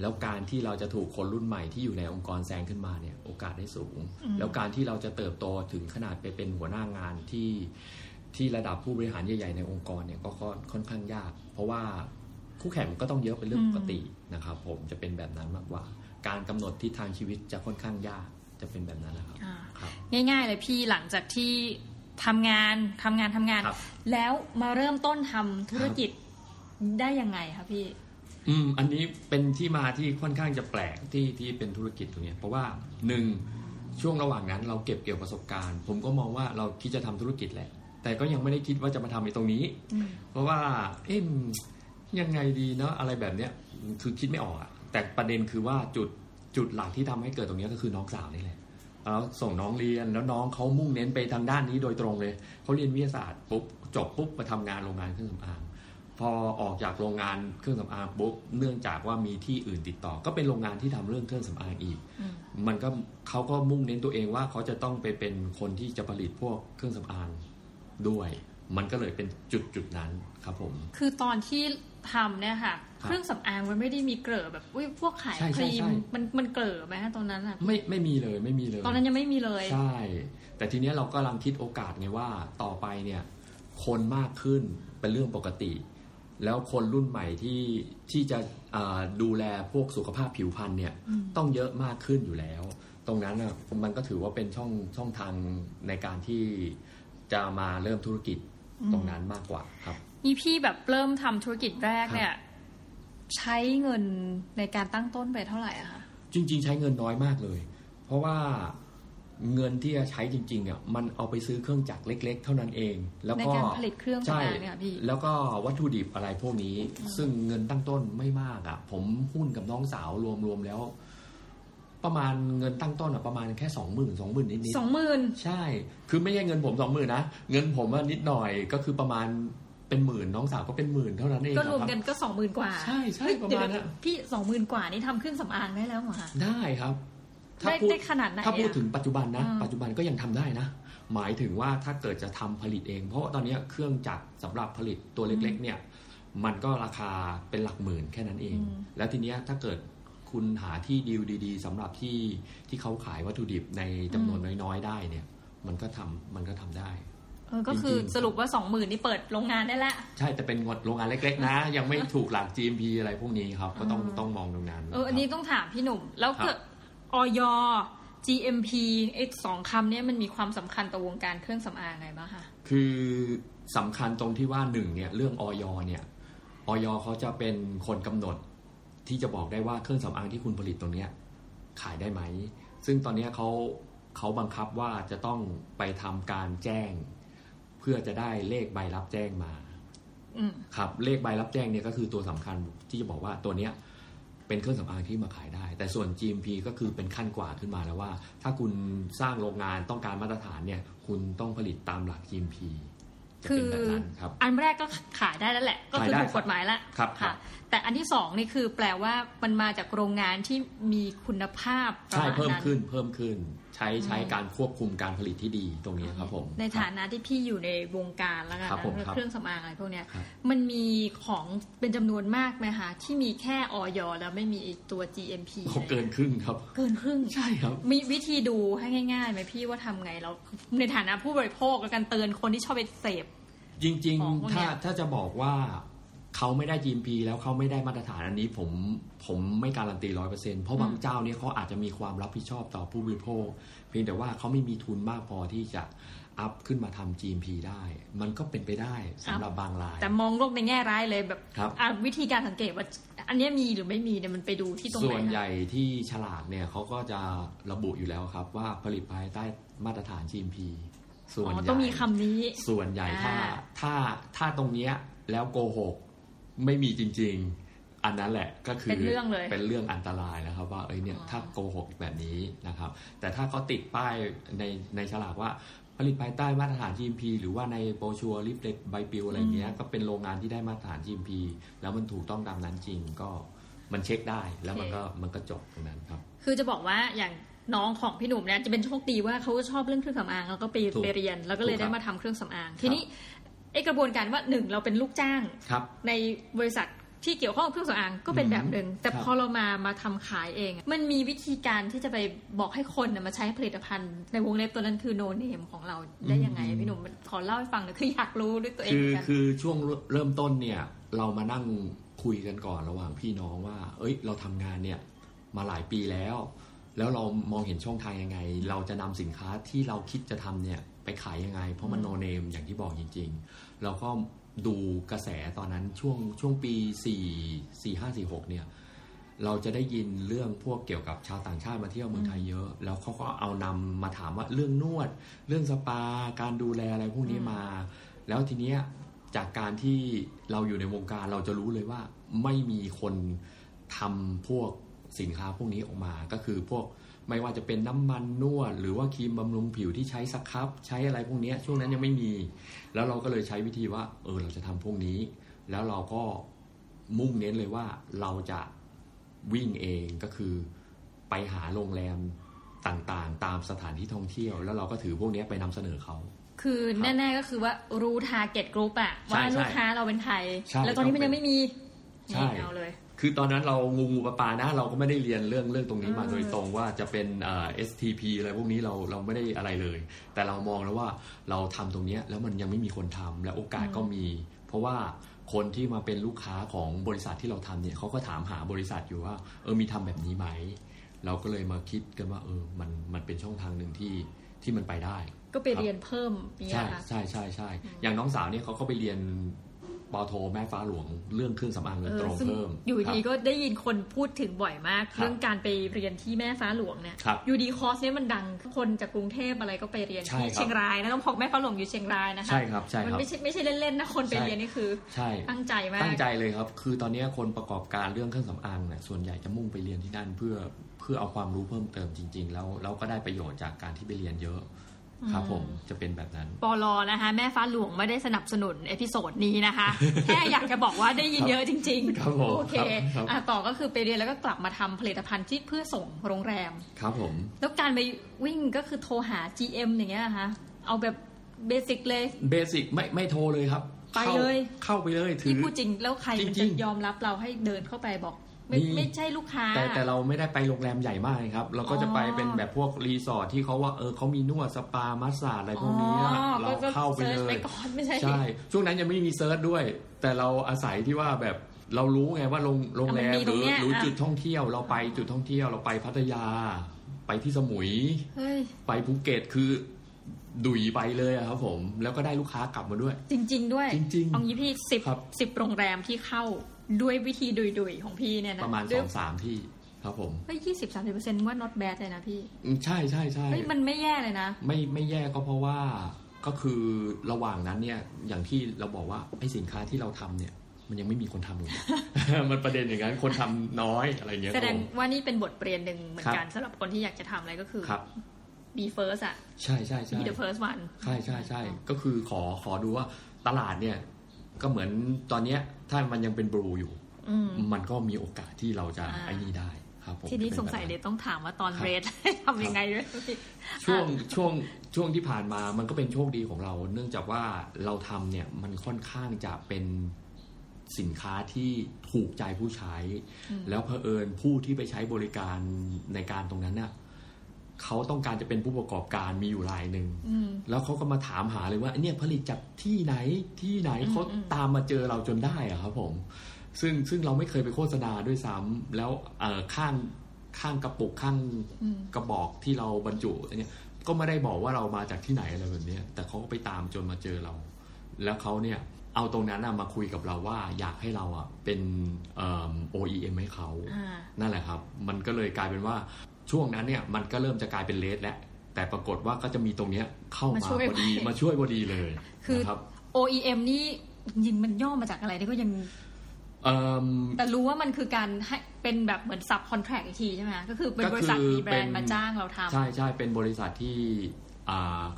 แล้วการที่เราจะถูกคนรุ่นใหม่ที่อยู่ในองค์กรแซงขึ้นมาเนี่ย โอกาสได้สูง แล้วการที่เราจะเติบโตถึงขนาดไปเป็นหัวหน้างานที่ที่ระดับผู้บริหารใหญ่ๆในองค์กรเนี่ยก็ค่อนค่อนข้างยาก เพราะว่า คู่แข่งก็ต้องเยอะเป็นเรื่องปกตินะครับ ผมจะเป็นแบบนั้นมากกว่า การกำหนดทิศทางชีวิตจะค่อนข้างยากจะเป็นแบบนั้นนะครับอ่าครับ ง่าย ๆ เลยพี่หลังจากที่ทำงานทำงานทำงานครับแล้วมาเริ่มต้นทำธุรกิจได้ยังไงคะพี่ อืมอันนี้เป็นที่มาที่ค่อนข้างจะแปลกที่ที่เป็นธุรกิจตรงเนี้ยเพราะว่าหนึ่งช่วงระหว่างนั้นเราเก็บเกี่ยวประสบการณ์ ผมก็มองว่าเราคิดจะทำธุรกิจแหละ แต่ก็ยังไม่ได้คิดว่าจะมาทำในตรงนี้อืมเพราะว่าเอ๊ะ ยังไงดีเนาะอะไรแบบเนี้ยคือคิดไม่ออกอะแต่ประเด็นคือว่าจุดจุดหลักที่ทำให้เกิดตรงเนี้ยก็คือน้องสาวนี่แหละแล้วส่งน้องเรียนแล้วน้องเขามุ่งเน้นไปทางด้านนี้โดยตรงเลยเขาเรียนวิทยาศาสตร์ปุ๊บจบปุ๊บมาทำงานโรงงานเครื่องสำอางพอออกจากโรงงานเครื่องสำอางปุ๊บเนื่องจากว่ามีที่อื่นติดต่อ ก็เป็นโรงงานที่ทำเรื่องเครื่องสำอางอีกอืมมันก็เขาก็มุ่งเน้นตัวเองว่าเขาจะต้องไปเป็นคนที่จะผลิตพวกเครื่องสำอางด้วย มันก็เลยเป็นจุดจุดๆนั้นครับผม คือตอนที่ทำเนี่ยค่ะครับเครื่องสำอางมันไม่ได้มีเกลือแบบอุ้ยพวกขายใช่คใช่รีมใช่มันมันเกลือไหมคะตอนนั้นอะไม่ไม่มีเลยไม่มีเลย ตอนนั้นยังไม่มีเลย ใช่ แต่ทีเนี้ยเรากำลังคิดโอกาสไงว่าต่อไปเนี่ย คนมากขึ้นเป็นเรื่องปกติ แล้วคนรุ่นใหม่ที่ที่จะอ่าดูแลพวกสุขภาพผิวพรรณเนี่ยอืมต้องเยอะมากขึ้นอยู่แล้ว ตรงนั้นน่ะมันก็ถือว่าเป็นช่องช่องทางในการที่จะมาเริ่มธุรกิจ ตรงนั้นมากกว่าครับนี่พี่แบบเริ่มทำธุรกิจแรกเนี่ย ใช้เงินในการตั้งต้นไปเท่าไหร่อะคะจริง ๆ ใช้เงินน้อยมากเลย เพราะว่าเงินที่จะใช้จริงๆเนี่ยมันเอาไปซื้อเครื่องจักรเล็ก ๆ เท่านั้นเอง แล้วในก็การผลิตเครื่องใช่สำอางเนี่ยค่ะพี่แล้วก็วัตถุดิบอะไรพวกนี้ ซึ่งเงินตั้งต้นไม่มากอะ่ะ ผมหุ้นกับน้องสาวรวมๆแล้ว ประมาณเงินตั้งต้นอะประมาณแค่สองหมื่นสองหมื่นนิดสองหมื่นๆใช่ คือไม่ใช่เงินผมสองหมื่นนะเงินผมอะนิดหน่อยก็คือประมาณเป็นหมื่นน้องสาวก็เป็นหมื่นเท่านั้นเองก็รวมคบกันก็สองหมื่นกว่าใช่ใช่เฮ้ยประมาณเดี๋ยวนั้นพี่สองหมื่นกว่านี่ทำเครื่องสำอางได้แล้วเหรอคะได้ครับได้ได้ขนาดไหนถ้าพูดอะถึงปัจจุบันนะอ่าปัจจุบันก็ยังทำได้นะ หมายถึงว่าถ้าเกิดจะทำผลิตเอง เพราะว่าตอนนี้เครื่องจักรสำหรับผลิตตัวเล็ก ๆ เนี่ย มันก็ราคาเป็นหลักหมื่นแค่นั้นเอง แล้วทีเนี้ยถ้าเกิด คุณหาที่ดีลดีๆสำหรับที่ที่เขาขายวัตถุดิบในจำนวนน้อยๆ ได้เนี่ย มันก็ทำมันก็ทำได้เออก็คือจริงๆสรุปว่าสองหมื่นนี่เปิดโรงงานได้ละ ใช่แต่เป็นโรงงานเล็ก ๆ นะ ยังไม่ถูกหลัก GMP อะไรพวกนี้ครับ ก็ต้องต้องมองตรงนั้นเอออันนี้ครับต้องถามพี่หนุ่ม แล้วครับเกิดออย GMP ไอ้สองคำเนี้มันมีความสำคัญต่อวงการเครื่องสำอางไงบ้างคะคือสำคัญตรงที่ว่าหนึ่งเนี่ยเรื่องออยเนี่ยออยเขาจะเป็นคนกำหนด ที่จะบอกได้ว่าเครื่องสำอางที่คุณผลิตตรงเนี้ยขายได้ไหม ซึ่งตอนเนี้ยเขาเขาบังคับว่าจะต้องไปทำการแจ้ง เพื่อจะได้เลขใบรับแจ้งมาอืมครับเลขใบรับแจ้งเนี่ยก็คือตัวสำคัญที่จะบอกว่าตัวเนี้ยเป็นเครื่องสำอางที่มาขายได้ แต่ส่วน GMP ก็คือเป็นขั้นกว่าขึ้นมาแล้วว่า ถ้าคุณสร้างโรงงานต้องการมาตรฐานเนี่ย คุณต้องผลิตตามหลัก GMP จะ คืเป็นอแบบนั้นครับอันแรกก็ขายได้แล้วแหละ ก็คือขายได้ถูกกฎหมายแล้วครับครัค่ะบแต่อันที่สองนี่คือแปลว่ามันมาจากโรงงานที่มีคุณภาพประใช่มาณเพิ่มนั้นขึ้นเพิ่มขึ้น ใช้ใช้การควบคุมการผลิตที่ดีตรงนี้ครับผม ในฐานะที่พี่อยู่ในวงการแล้วกันครับผมนะครับเครื่องสำอางอะไรพวกเนี้ยครับมันมีของเป็นจำนวนมากไหมคะที่มีแค่ออยแล้วไม่มีไอ้ตัว GMP โอ้เกินครึ่งครับ เกินครึ่งใช่ครับ มีวิธีดูให้ง่ายๆไหมพี่ว่าทำไงเราในฐานะผู้บริโภคแล้วกันเตือนคนที่ชอบไปเสพจริงของพวกๆเนี้ถ้ายถ้าจะบอกว่า เขาไม่ได้ GMP แล้วเขาไม่ได้มาตรฐานอันนี้ผมผมไม่การันตีร้อยเปอร์เซ็นต์เพราะบางเจ้าเนี่ยเขาอาจจะมีความรับผิดชอบต่อผู้บริโภค เพียงแต่ว่าเขาไม่มีทุนมากพอที่จะอัพขึ้นมาทำ GMP ได้ มันก็เป็นไปได้สำหรับบางราย แต่มองโลกในแง่ร้ายเลยแบบครับอะวิธีการสังเกตว่าอันเนี้ยมีหรือไม่มีเนี่ยมันไปดูที่ตรงไหนส่วนคะใหญ่ที่ฉลากเนี่ยเขาก็จะระบุอยู่แล้วครับ ว่าผลิตภายใต้มาตรฐาน GMP ส่วนอ๋อใหญ่ต้องมีคำนี้ส่วนใหญ่ถ้าอ่าถ้าถ้าตรงเนี้ยแล้วโกหก ไม่มีจริง ๆ อันนั้นแหละก็คือเป็นเรื่องเลยเป็นเรื่องอันตรายนะครับว่าเอ้ยเนี่ยอ๋อถ้าโกหกแบบนี้นะครับ แต่ถ้าเขาติดป้ายในในฉลากว่าผลิตภายใต้มาตรฐาน GMP หรือว่าในโบชัวริฟเลตใบปลิวอะไรเงี้ยก็เป็นโรงงานที่ได้มาตรฐาน GMP แล้วมันถูกต้องตามนั้นจริงก็มันเช็คได้แล้วมันก็มันก็จบตรงนั้นครับ คือจะบอกว่าอย่างน้องของพี่หนุ่มเนี่ยจะเป็นโชคดีว่าเขาชอบเรื่องเครื่องสำอางแล้วก็ไปถูกไปเรียน แล้วก็เลยถูกครับได้มาทำเครื่องสำอาง ทีนี้ ไอ้กระบวนการว่าหนึ่งเราเป็นลูกจ้างครับในบริษัทที่เกี่ยวข้องกับเครื่องสำอางก็เป็นอืมแบบหนึ่งแต่ครับพอเรามามาทำขายเอง มันมีวิธีการที่จะไปบอกให้คนน่ะมาใช้ผลิตภัณฑ์ในวงเล็บตัวนั้นคือโนเนมของเราได้ยังไงพี่หนุ่มขอเล่าให้ฟังหน่อยคืออยากรู้ด้วยตัวเองคืเหอมือนกันคือช่วงเริ่มต้นเนี่ยเรามานั่งคุยกันก่อนระหว่างพี่น้องว่า เอ้ย เราทำงานเนี่ยมาหลายปีแล้ว แล้วเรามองเห็นช่องทางยังไง เราจะนำสินค้าที่เราคิดจะทำเนี่ย ไปขายยังไง เพราะมันโนเนมอย่างที่บอกจริง ๆ เราก็ดูกระแสตอนนั้นช่วงช่วงปี 4 4 5 4 6 เนี่ย เราจะได้ยินเรื่องพวกเกี่ยวกับชาวต่างชาติมาเที่ยวเมืองไทยเยอะ แล้วเขาก็เอานำมาถามว่าเรื่องนวด เรื่องสปา การดูแลอะไรพวกนี้มา แล้วทีเนี้ยจากการที่เราอยู่ในวงการเราจะรู้เลยว่าไม่มีคนทำพวกสินค้าพวกนี้ออกมาก็คือพวก ไม่ว่าจะเป็นน้ำมันนวด หรือว่าครีมบำรุงผิวที่ใช้สครับใช้อะไรพวกเนี้ยช่วงนั้นยังไม่มี แล้วเราก็เลยใช้วิธีว่า เออเราจะทำพวกนี้ แล้วเราก็มุ่งเน้นเลยว่าเราจะวิ่งเองก็คือไปหาโรงแรมต่างๆ ตามสถานที่ท่องเที่ยว แล้วเราก็ถือพวกเนี้ยไปนำเสนอเขาคือครับแน่ๆก็คือว่ารู้ target group อะใช่ว่าใช่ลูกค้าเราเป็นใครใช่แล้วตอนนี้มันต้องเป็นยังไม่มีใช่นี่เอาเลย คือตอนนั้นเรางูงูปลาปลานะเราก็ไม่ได้เรียนเรื่องเรื่องตรงนี้มาอืมโดยตรงว่าจะเป็นเอ่อ STP อะไรพวกนี้เราเราไม่ได้อะไรเลย แต่เรามองแล้วว่าเราทำตรงเนี้ยแล้วมันยังไม่มีคนทำและโอกาสก็มี เพราะว่าคนที่มาเป็นลูกค้าของบริษัทที่เราทำเนี่ยเขาก็ถามหาบริษัทอยู่ว่า เออมีทำแบบนี้ไหม เราก็เลยมาคิดกันว่าเออมันมันเป็นช่องทางหนึ่งที่ที่มันไปได้ ก็ไปเรียนเพิ่มเนี่ยใช่ค่ะใช่ใช่ใช่อย่างน้องสาวเนี่ยเขาก็ไปเรียน ปอโทแม่ฟ้าหลวงเรื่องเครื่องสำอางโดยตรงซึ่งเพิ่ม อยู่ครับดีก็ได้ยินคนพูดถึงบ่อยมากครับเรื่องการไปเรียนที่แม่ฟ้าหลวงเนี่ยครับอยู่ดีคอร์สเนี้ยมันดังคนจากกรุงเทพอะไรก็ไปเรียนใช่ที่ครับเชียงรายนะต้องพอกแม่ฟ้าหลวงอยู่เชียงรายนะคะใช่ครับใช่มันครับไม่ใช่ไม่ใช่เล่นๆนะคนไปใช่เรียนนี่คือใช่ตั้งใจมากตั้งใจเลยครับ คือตอนนี้คนประกอบการเรื่องเครื่องสำอางเนี่ยส่วนใหญ่จะมุ่งไปเรียนที่นั่นเพื่อเพื่อเอาความรู้เพิ่มเติมจริง ๆ แล้วแล้วก็ได้ประโยชน์จากการที่ไปเรียนเยอะ ครับผมจะเป็นแบบนั้นปลอนะคะแม่ฟ้าหลวงไม่ได้สนับสนุน episode นี้นะคะ แค่อยากจะบอกว่าได้ยินเยอะจริงครับผมโอเคครับอะต่อก็คือไปเรียนแล้วก็กลับมาทำผลิตภัณฑ์ที่เพื่อส่งโรงแรม ครับผม แล้วการไปวิ่งก็คือโทรหา GM อย่างเงี้ยนะคะเอาแบบเบสิกเลยเบสิกไม่ไม่โทรเลยครับไปข้าเลยเข้าไปเลยถืที่อพูดจริงแล้วใครมันจริจะงๆยอมรับเราให้เดินเข้าไปบอก ไม่มีไม่ใช่ลูกค้า แต่แต่เราไม่ได้ไปโรงแรมใหญ่มากครับ เราก็จะไปอ๋อเป็นแบบพวกรีสอร์ทที่เขาว่าเออเขามีนวดสปามัสซาจอะไรพวกนี้อะอ๋อเราก็เข้าไปซิร์ชเลไปยก่อนไม่ใช่ใช่ ช่วงนั้นยังไม่มีเซิร์ชด้วย แต่เราอาศัยที่ว่าแบบเรารู้ไงว่าโรงโรงแรมมันมีหตรรืงอเนี้ยหรืออะจุดท่องเที่ยว เราไปจุดท่องเที่ยวเราไปพัทยา ไปที่สมุยเฮ้ยไปภูเก็ตคือดุยไปเลยอะครับผม แล้วก็ได้ลูกค้ากลับมาด้วย จริง ๆ ด้วยจริงๆเอางี้พี่สิบครับสิบโรงแรมที่เข้า ด้วยวิธีดุยๆของพี่เนี่ยนะประมาณสด้วยองสามที่ครับผมเฮ้ยยี่สิบสามสิบเปอร์เซ็นต์ว่า not bad เลยนะพี่อืมใช่ใช่ใช่เฮ้ยมันไม่แย่เลยนะ ไม่ไม่แย่ก็เพราะว่าก็คือระหว่างนั้นเนี่ยอย่างที่เราบอกว่าไอ้สินค้าที่เราทำเนี่ย มันยังไม่มีคนทำเลย มันประเด็นอย่างนั้นคนทำน้อยอะไรเงี้ยแสดงครับผมว่านี่เป็นบทเรียนหนึ่งเหมือนกันครับสำหรับคนที่อยากจะทำอะไรก็คือครับ be first อะใช่ใช่ใช่ be the first one ใช่ใช่ใช่ก็คือขอขอดูว่าตลาดเนี่ย ก็เหมือนตอนเนี้ยถ้ามันยังเป็นบลูอยู่อืมมันก็มีโอกาสที่เราจะอ่าไอ้นี่ได้ครับผมทีนี้จะสป็งแบบสัยนั้นเลยต้องถามว่าตอนครับเรททำยังไงด้วยช่วงช่วงช่วงที่ผ่านมามันก็เป็นโชคดีของเรา เนื่องจากว่าเราทำเนี่ยมันค่อนข้างจะเป็นสินค้าที่ถูกใจผู้ใช้ แล้วเผอิญผู้ที่ไปใช้บริการในการตรงนั้นน่ะ เขาต้องการจะเป็นผู้ประกอบการมีอยู่รายหนึ่งอืมแล้วเขาก็มาถามหาเลยว่าเนี่ยผลิตจากที่ไหนที่ไหนอืมเขาอืมตามมาเจอเราจนได้อะครับ ผม ซึ่งซึ่งเราไม่เคยไปโฆษณาด้วยซ้ำแล้วเอ่อข้างข้างกระปุกข้างอืมกระบอกที่เราบรรจุเนี่ยก็ไม่ได้บอกว่าเรามาจากที่ไหนอะไรแบบเนี้ยแต่เขาก็ไปตามจนมาเจอเรา แล้วเขาเนี่ยเอาตรงนั้นน่ะมาคุยกับเราว่าอยากให้เราอะเป็นเอิ่ม OEM ให้เขาอ่านั่นแหละครับ มันก็เลยกลายเป็นว่า ช่วงนั้นเนี่ยมันก็เริ่มจะกลายเป็นเลสแล้วแต่ปรากฏว่าก็จะมีตรงเนี้ยเข้ามามาช่วยพอดีมาช่วยพอดีเลยคือนะครับ OEM นี่จริงๆมันย่อมาจากอะไรนี่ก็ยังเอิ่มแต่รู้ว่ามันคือการให้เป็นแบบเหมือนซับคอนแท c t อีกทีใช่ไหมคะก็คือเป็นก็คือบริษัทมีแบรนเป็ด์นมาจ้างเราทำใช่ใช่เป็นบริษัทที่อ่า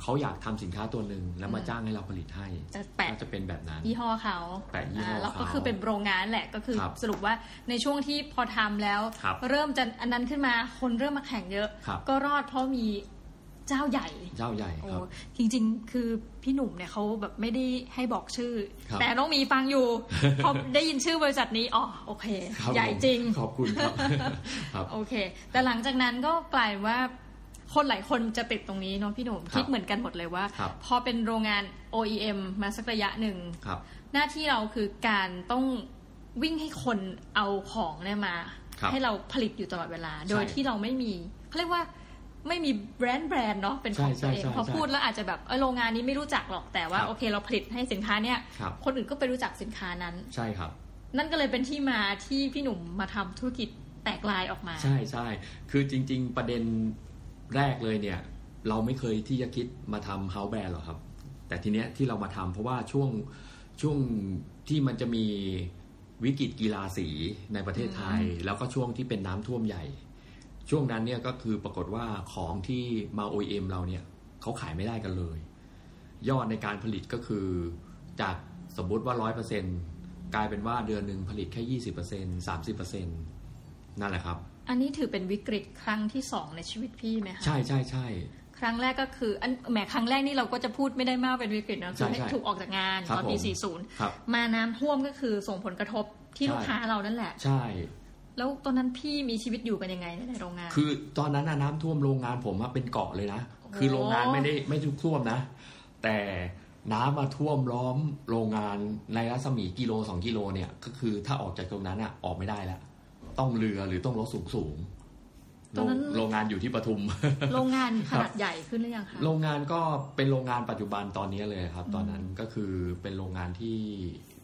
เขาอยากทำสินค้าตัวหนึ่งแล้วมาอืมจ้างให้เราผลิตให้จะแปะก็จะเป็นแบบนั้น ยี่ห้อเขาแปะยี่ห้อแล้วก็เขาคือเป็นโรงงานแหละก็คือครับสรุปว่าในช่วงที่พอทำแล้วครับเริ่มจะอันนั้นขึ้นมาคนเริ่มมาแข่งเยอะครับก็รอดเพราะมีเจ้าใหญ่ เจ้าใหญ่โอ้ครับจริง ๆ คือพี่หนุ่มเนี่ยเขาแบบไม่ได้ให้บอกชื่อครับแต่ต้องมีฟังอยู่พอได้ยินชื่อบริษัทนี้อ๋อโอเคครับใหญ่ผมจริงขอบคุณครับครับโอเค แต่หลังจากนั้นก็กลายว่า คนหลายคนจะติดตรงนี้เนาะพี่หนุ่มครับคิดเหมือนกันหมดเลยว่าครับพอเป็นโรงงาน OEM มาสักระยะหนึ่งครับหน้าที่เราคือการต้องวิ่งให้คนเอาของเนี่ยมาครับให้เราผลิตอยู่ตลอดเวลา โดยที่เราไม่มีเขาเรียกว่าไม่มีแบรนด์แบรนด์เนาะเป็นของใช่ตัวเองใช่ใช่พอพูดแล้วอาจจะแบบเออโรงงานนี้ไม่รู้จักหรอกแต่ว่าครับโอเคเราผลิตให้สินค้าเนี่ยครับคนอื่นก็ไปรู้จักสินค้านั้นใช่ครับ นั่นก็เลยเป็นที่มาที่พี่หนุ่มมาทำธุรกิจแตกลายออกมา ใช่ใช่คือจริง ๆ ประเด็น แรกเลยเนี่ยเราไม่เคยที่จะคิดมาทำเฮาส์แบรนด์หรอกครับ แต่ทีเนี้ยที่เรามาทำเพราะว่าช่วงช่วงที่มันจะมีวิกฤตกีฬาสีในประเทศไทย แล้วก็ช่วงที่เป็นน้ำท่วมใหญ่ ช่วงนั้นเนี่ยก็คือปรากฏว่าของที่มา OEM เราเนี่ยเขาขายไม่ได้กันเลย ยอดในการผลิตก็คือจากสมมุติว่าร้อยเปอร์เซ็นกลายเป็นว่าเดือนหนึ่งผลิตแค่ยี่สิบเปอร์เซ็นสามสิบเปอร์เซ็นนั่นแหละครับอันนี้ถือเป็นวิกฤตครั้งที่สองในชีวิตพี่ไหมคะใช่ใช่ใช่ครั้งแรกก็คืออันแหมครั้งแรกนี่เราก็จะพูดไม่ได้มากเป็นวิกฤตนะคือใช่ให้ใช่ถูกออกจากงานครับตอนปีผม40ครับมาน้ำท่วมก็คือส่งผลกระทบที่ใช่ลูกค้าเรานั่นแหละ ใช่ แล้วตอนนั้นพี่มีชีวิตอยู่กันยังไงในโรงงาน คือตอนนั้นน่ะน้ำท่วมโรงงานผมอะเป็นเกาะเลยนะ คือโรงงานไม่ได้ไม่ทุกท่วมนะ แต่น้ำมาท่วมล้อมโรงงานในรัศมีกิโลสองกิโลเนี่ย ก็คือถ้าออกจากตรงนั้นอะออกไม่ได้แล้ว ต้องเรือหรือต้องรถสูงสูงๆตอนนั้นโรงโรงงานอยู่ที่ปทุม โรงงานขนาดใหญ่ขึ้นหรือยังคะโรงงานก็เป็นโรงงานปัจจุบันตอนนี้เลยครับ ตอนนั้นก็คือเป็นโรงงานที่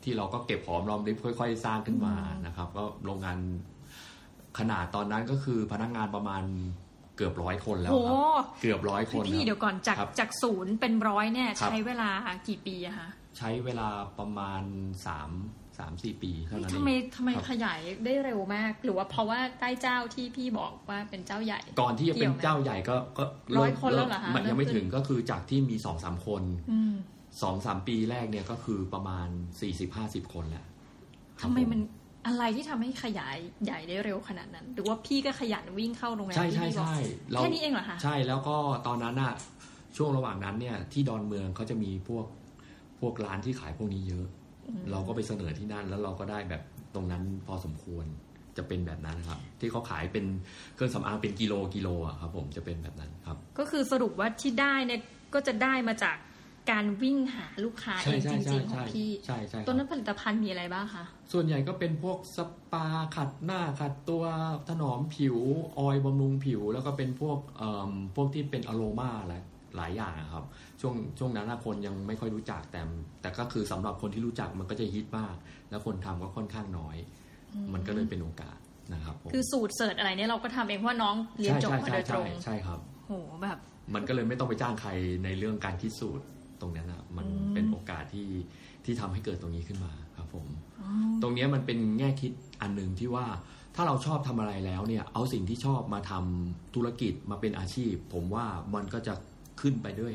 ที่เราก็เก็บหอมรอมริบค่อย ๆ สร้างขึ้นมานะครับ ก็โรงงานขนาดตอนนั้นก็คือพนักงานประมาณเกือบร้อยคนแล้วโหครับเกือบร้อยคนพี่ครับเดี๋ยวก่อนจากครับจากศูนย์เป็นร้อยเนี่ยครับใช้เวลากี่ปีอะคะใช้เวลาประมาณสาม สามสี่ปีเท่านั้นเอทำงไมทำไมครับขยายได้เร็วมาก หรือว่าเพราะว่าใต้เจ้าที่พี่บอกว่าเป็นเจ้าใหญ่ ก่อนที่จะเป็นเจ้าใหญ่ก็ก็ร้อยคนแล้วเหรอคะมันยังไม่เริ่มขึ้นถึงก็คือจากที่มีสองสามคนอืมสองสามปีแรกเนี่ยก็คือประมาณสี่สิบห้าสิบคนแหละคทำรับไมผมันอะไรที่ทำให้ขยายใหญ่ได้เร็วขนาดนั้น หรือว่าพี่ก็ขยันวิ่งเข้าโรงแรมใช่ที่ใช่พี่บอกใช่เราแค่นี้เองเหรอคะใช่แล้วก็ตอนนั้นอะช่วงระหว่างนั้นเนี่ยที่ดอนเมืองเขาจะมีพวกพวกร้านที่ขายพวกนี้เยอะ เราก็ไปเสนอที่นั่น แล้วเราก็ได้แบบตรงนั้นพอสมควรจะเป็นแบบนั้นครับ ที่เขาขายเป็นเครื่องสำอางเป็นกิโลกิโลอะครับ ผมจะเป็นแบบนั้นครับ ก็คือสรุปว่าที่ได้เนี่ยก็จะได้มาจากการวิ่งหาลูกค้าเอใช่งใช่จใช่ริงๆของใช่พี่ใช่ใช่ครับตัวนั้นผลิตภัณฑ์มีอะไรบ้างคะ ส่วนใหญ่ก็เป็นพวกสปาขัดหน้าขัดตัวถนอมผิว ออยล์บำรุงผิว แล้วก็เป็นพวกเอ่อพวกที่เป็นอโรมาหลาย หลายอย่างอะครับ ช่วงช่วงนั้นนะคนยังไม่ค่อยรู้จักแต่ แต่ก็คือสำหรับคนที่รู้จักมันก็จะฮิตมาก แล้วคนทำก็ค่อนข้างน้อย มันก็เลยเป็นโอกาสนะครับผมคือสูตรเสิร์ชอะไรเนี่ยเราก็ทำเองเพราะว่าน้องเรียนใช่จบใช่มาใช่โดยตรใช่งใช่ครับโหแบบ มันก็เลยไม่ต้องไปจ้างใครในเรื่องการคิดสูตรตรงนั้นนะมันอืมเป็นโอกาสที่ที่ทำให้เกิดตรงนี้ขึ้นมาครับผมอ๋อตรงเนี้ยมันเป็นแง่คิดอันหนึ่งที่ว่าถ้าเราชอบทำอะไรแล้วเนี่ย เอาสิ่งที่ชอบมาทำธุรกิจมาเป็นอาชีพ ผมว่ามันก็จะ ขึ้นไปด้วย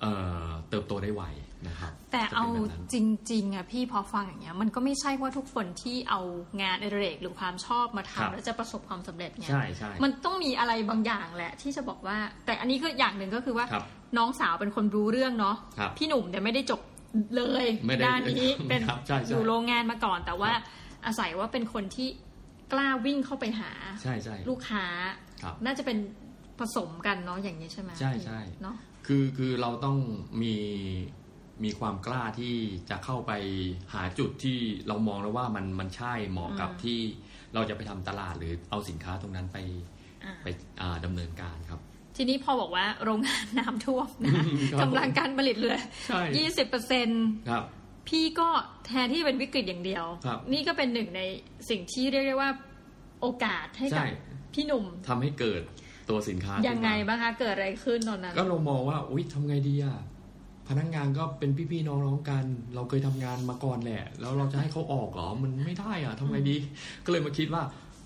เอ่อเติบโตได้ไวนะครับ แต่เอาจะป็นแบบนั้นจริงๆอะพี่พอฟังอย่างเงี้ยมันก็ไม่ใช่ว่าทุกคนที่เอางานอดิเรกหรือความชอบมาครัทำบแล้วจะประสบความสำเร็จไงใช่ใช่มันต้องมีอะไรบางอย่างแหละ ที่จะบอกว่า แต่อันนี้ก็อย่างหนึ่งก็คือว่าครับน้องสาวเป็นคนรู้เรื่องเนาะครับพี่หนุ่มเนี่ยไม่ได้จบเลยไม่ได้ด้านนี้เป็นครับใช่ใช่อยู่โรงงานมาก่อน แต่ว่าครับอาศัยว่าเป็นคนที่กล้าวิ่งเข้าไปหาใช่ใช่ลูกค้าครับน่าจะเป็น ผสมกันเนาะอย่างนี้ใช่ไหมใช่ใช่เนาะคือคือเราต้องมีมีความกล้าที่จะเข้าไปหาจุดที่เรามองแล้วว่ามันมันใช่เหมาะกับที่เราจะไปทำตลาดหรือเอาสินค้าตรงนั้นไปอ่าไปอ่าดำเนินการครับ ทีนี้พอบอกว่าโรงงานน้ำท่วมนะครับกำลังการผลิตเหลือใช่ยี่สิบเปอร์เซ็นครับพี่ก็แทนที่เป็นวิกฤตอย่างเดียวครับนี่ก็เป็นหนึ่งในสิ่งที่เรียกได้ว่าโอกาสให้กับใช่พี่หนุ่มทำให้เกิด ตัวสินค้ายังไงขึ้นมาบ้างคะเกิดอะไรขึ้นตอนนั้น ก็เรามองว่าอุ้ยทำไงดีอะพนักงานก็เป็นพี่ๆน้องๆกัน เราเคยทำงานมาก่อนแหละ แล้วเราจะให้เขาออกเหรอมันไม่ได้อะทำไงดี ก็เลยมาคิดว่า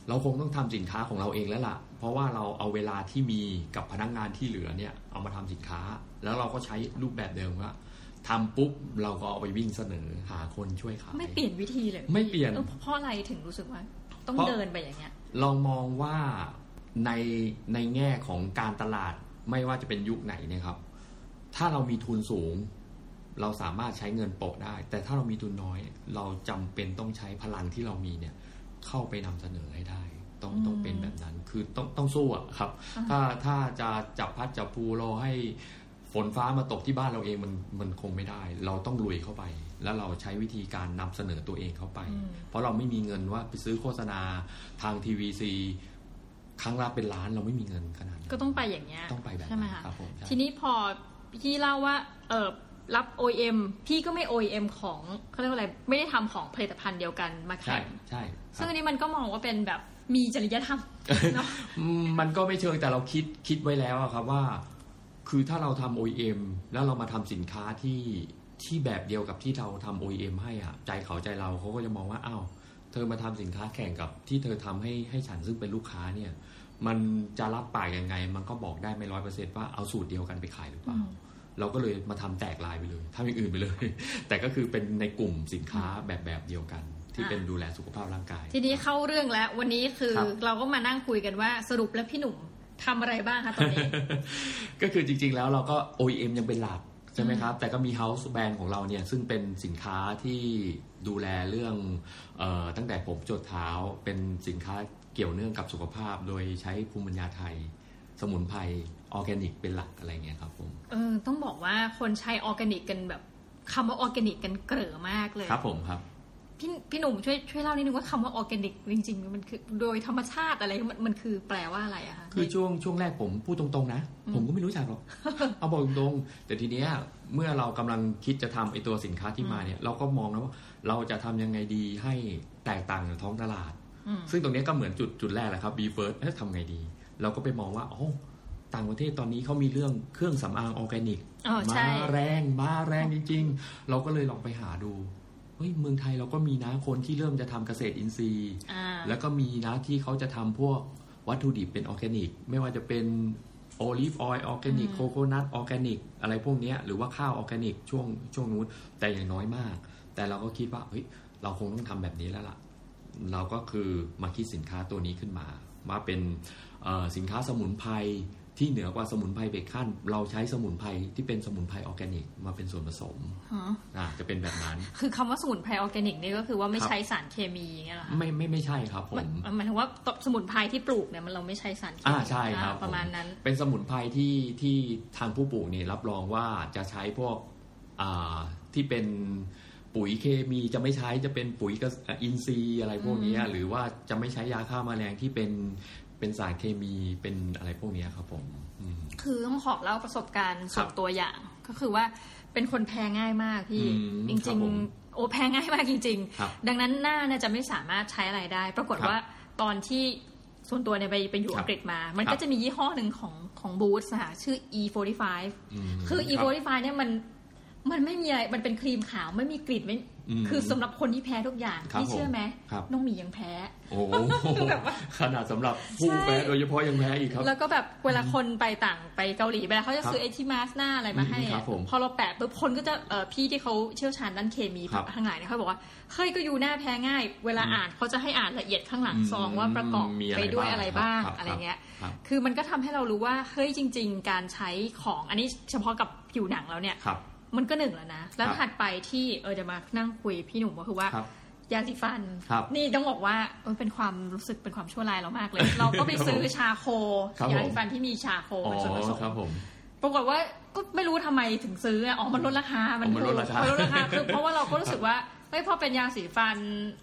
เราคงต้องทำสินค้าของเราเองแล้วล่ะ เพราะว่าเราเอาเวลาที่มีกับพนักงานที่เหลือเนี่ยเอามาทำสินค้า แล้วเราก็ใช้รูปแบบเดิมว่าทำปุ๊บเราก็เอาไปวิ่งเสนอหาคนช่วยขายไม่เปลี่ยนวิธีเลย ไม่เปลี่ยนออเพราะอะไรถึงรู้สึกว่า ต้องเพราะเดินไปอย่างเงี้ย เรามองว่า ในในแง่ของการตลาดไม่ว่าจะเป็นยุคไหนเนะครับ ถ้าเรามีทุนสูง เราสามารถใช้เงินโปะได้ แต่ถ้าเรามีทุนน้อย เราจำเป็นต้องใช้พลังที่เรามีเนี่ย เข้าไปนำเสนอให้ได้ ต้องอืมต้องเป็นแบบนั้นคือต้องต้องสู้อะครับ ถ้าถ้าจะจับพัดจับภูรอให้ฝนฟ้ามาตกที่บ้านเราเองมันมันคงไม่ได้ เราต้องลุยเข้าไป แล้วเราใช้วิธีการนำเสนอตัวเองเข้าไปอืมเพราะเราไม่มีเงินว่าไปซื้อโฆษณาทางทีวีซี ครั้งละเป็นล้านเราไม่มีเงินขนาดนั้นก็ต้องไปอย่างเงี้ยต้องไปแบบใช่ไหมนั้นคะครับผมใช่ทีนี้พอพี่เล่าว่าเออรับ OEM พี่ก็ไม่ OEM ของเขาเรียกว่าอะไรไม่ได้ทำของผลิตภัณฑ์เดียวกันมาใช่แข่งใช่คซึ่รับงอันนี้มันก็มองว่าเป็นแบบมีจริยธรรมเนาะอืมมันก็ไม่เชิงแต่เราคิดคิดไว้แล้วอะครับว่า คือถ้าเราทำ OEM แล้วเรามาทำสินค้าที่ที่แบบเดียวกับที่เราทำ OEM ให้อะใจเขาใจเราเขาก็จะมองว่าอ้าวเธอมาทำสินค้าแข่งกับที่เธอทำให้ให้ฉันซึ่งเป็นลูกค้าเนี่ย มันจะรับปากยังไง มันก็บอกได้ไม่ร้อยเปอร์เซ็นต์ว่าเอาสูตรเดียวกันไปขายหรือเปล่าอืมเราก็เลยมาทำแตกลายไปเลยทำอย่างอื่นไปเลย แต่ก็คือเป็นในกลุ่มสินค้าแบบแบบเดียวกัน ที่อ่าเป็นดูแลสุขภาพร่างกาย ทีนี้เข้าเรื่องแล้ว วันนี้คือครับเราก็มานั่งคุยกันว่าสรุปแล้วพี่หนุ่มทำอะไรบ้างคะตอนนี้ ก็คือจริง ๆ แล้วเราก็ OEM ยังเป็นหลักใช่ไหมครับ แต่ก็มี House Brand ของเราเนี่ยซึ่งเป็นสินค้าที่ดูแลเรื่องเออตั้งแต่ผมจรดเท้าเป็นสินค้าเกี่ยวเนื่องกับสุขภาพ โดยใช้ภูมิปัญญาไทย สมุนไพรออร์แกนิกเป็นหลักอะไรเงี้ยครับผมเออต้องบอกว่าคนใช้ออร์แกนิกกันแบบคำว่าออร์แกนิกกันเกลื่อนมากเลยครับผมครับพี่พี่หนุ่มช่วยช่วยเล่านิดนึงว่าคำว่าออร์แกนิกจริงๆ มันคือโดยธรรมชาติอะไรมันมันคือแปลว่าอะไรอะคะคือช่วงช่วงแรกผมพูดตรงๆนะ ผมก็ไม่รู้จักหรอกเอาบอกตรงๆแต่ทีเนี้ยเมื่อเรากำลังคิดจะทำไอตัวสินค้าที่มาเนี่ย เราก็มองนะว่าเราจะทำยังไงดีให้แตกต่างจากท้องตลาดอืม ซึ่งตรงเนี้ยก็เหมือนจุดจุดแรกแหละครับ B first เอ๊ะทำไงดี เราก็ไปมองว่าอ๋อต่างประเทศตอนนี้เขามีเรื่องเครื่องสำอางออร์แกนิกอ๋อใช่มาแรงมาแรงจริง ๆ เราก็เลยลองไปหาดูเฮ้ยเมืองไทยเราก็มีนะคนที่เริ่มจะทำเกษตรอินทรีย์อ่าแล้วก็มีนะที่เขาจะทำพวกวัตถุดิบเป็นออร์แกนิก ไม่ว่าจะเป็น olive oil ออร์แกนิกอืม coconut ออร์แกนิก อะไรพวกเนี้ยหรือว่าข้าวออร์แกนิกช่วงช่วงนู้นแต่อย่างน้อยมาก แต่เราก็คิดว่าเฮ้ยเราคงต้องทำแบบนี้แล้วล่ะ เราก็คือมาคิดสินค้าตัวนี้ขึ้นมาว่าเป็นเอ่อสินค้าสมุนไพรที่เหนือกว่าสมุนไพรอีกขั้นเราใช้สมุนไพรที่เป็นสมุนไพรออร์แกนิก มาเป็นส่วนผสมฮะอ่าจะเป็นแบบนั้น คือคำว่าสมุนไพรออร์แกนิกนี่ก็คือว่าไม่ครับใช้สารเคมีอย่างเงี้ยเหรอคะไม่ไม่ไม่ใช่ครับผมันมหมายถึงว่าสมุนไพรที่ปลูกเนี่ยมันเราไม่ใช้สารเคมีอ่าใช่ครับอ่าประมาณนั้น เป็นสมุนไพรที่ที่ทางผู้ปลูกเนี่ยรับรองว่าจะใช้พวกอ่าที่เป็น ปุ๋ยเคมีจะไม่ใช้จะเป็นปุ๋ยกระอ่าอินทรีย์อะไรพวกเนี้ยอืมหรือว่าจะไม่ใช้ยาฆ่าแมลงที่เป็นเป็นสารเคมีเป็นอะไรพวกเนี้ยครับผมอืมคือต้องขอเล่าประสบการณ์ส่วนครับตัวอย่าง ก็คือว่าเป็นคนแพ้ง่ายมากพี่อืมจครัริบงผมๆโอ้แพ้ง่ายมากจริงครับๆดังนั้นหน้าเนี่ยจะไม่สามารถใช้อะไรได้ ปรากฏครับว่าตอนที่ส่วนตัวเนี่ยไปไปอยู่ครับอังกฤษมา มันครัก็บจะมียี่ห้อหนึ่งของของบูธนะคะชื่อ E45 มคือรับ E45 เนี่ยมัน มันไม่มีอะไร มันเป็นครีมขาวไม่มีกลิ่นไม่มคือสำหรับคนที่แพ้ทุกอย่างครับพี่เชื่อไหมครับน้องหมียังแพ้ โอ้โหแบบว่าขนาดสำหรับผู้ใช่แพ้โดยเฉพาะยังแพ้อีกครับ แล้วก็แบบเวลาคนไปต่างไปเกาหลีเวลาเขาจะซื้อครับไอที่มาสหน้าอะไรมาให้อืมครัอะบผมพอเราแปะปุ๊บคนก็จะเอ่อพี่ที่เขาเชี่ยวชาญด้านเคมีครับทั้งหลายเนี่ยเขาบอกว่าเฮ้ยก็อยู่หน้าแพ้ง่าย เวลาอ่านเขาจะให้อ่านละเอียดข้างหลังอืมซองว่าประกอบมีอะไรไปด้วยบ้างอะไรบ้างครับอะไรเงี้ยครับคือมันก็ทำให้เรารู้ว่าเฮ้ยจริง ๆ การใช้ของอันนี้เฉพาะกับผิวหนังแล้วเนี่ยครับ มันก็หนึ่งแล้วนะ แล้วครับถัดไปที่เออจะมานั่งคุยพี่หนุ่มก็คือว่าครับยาสีฟันครับนี่ต้องบอกว่าเออเป็นความรู้สึกเป็นความชั่วร้ายเรามากเลย เราก็ไปซื้อชาโคครับยาผมสีฟันที่มีชาโคอ๋อเป็นส่วนผสมครับผมปรากฏว่าก็ไม่รู้ทำไมถึงซื้ออะอ๋อมันลดราคา มันอ๋อมันลดราคาถูกมันลดราคาคือเพราะว่าเราก็รู้สึกว่า เฮ้ยพอเป็นยาสีฟัน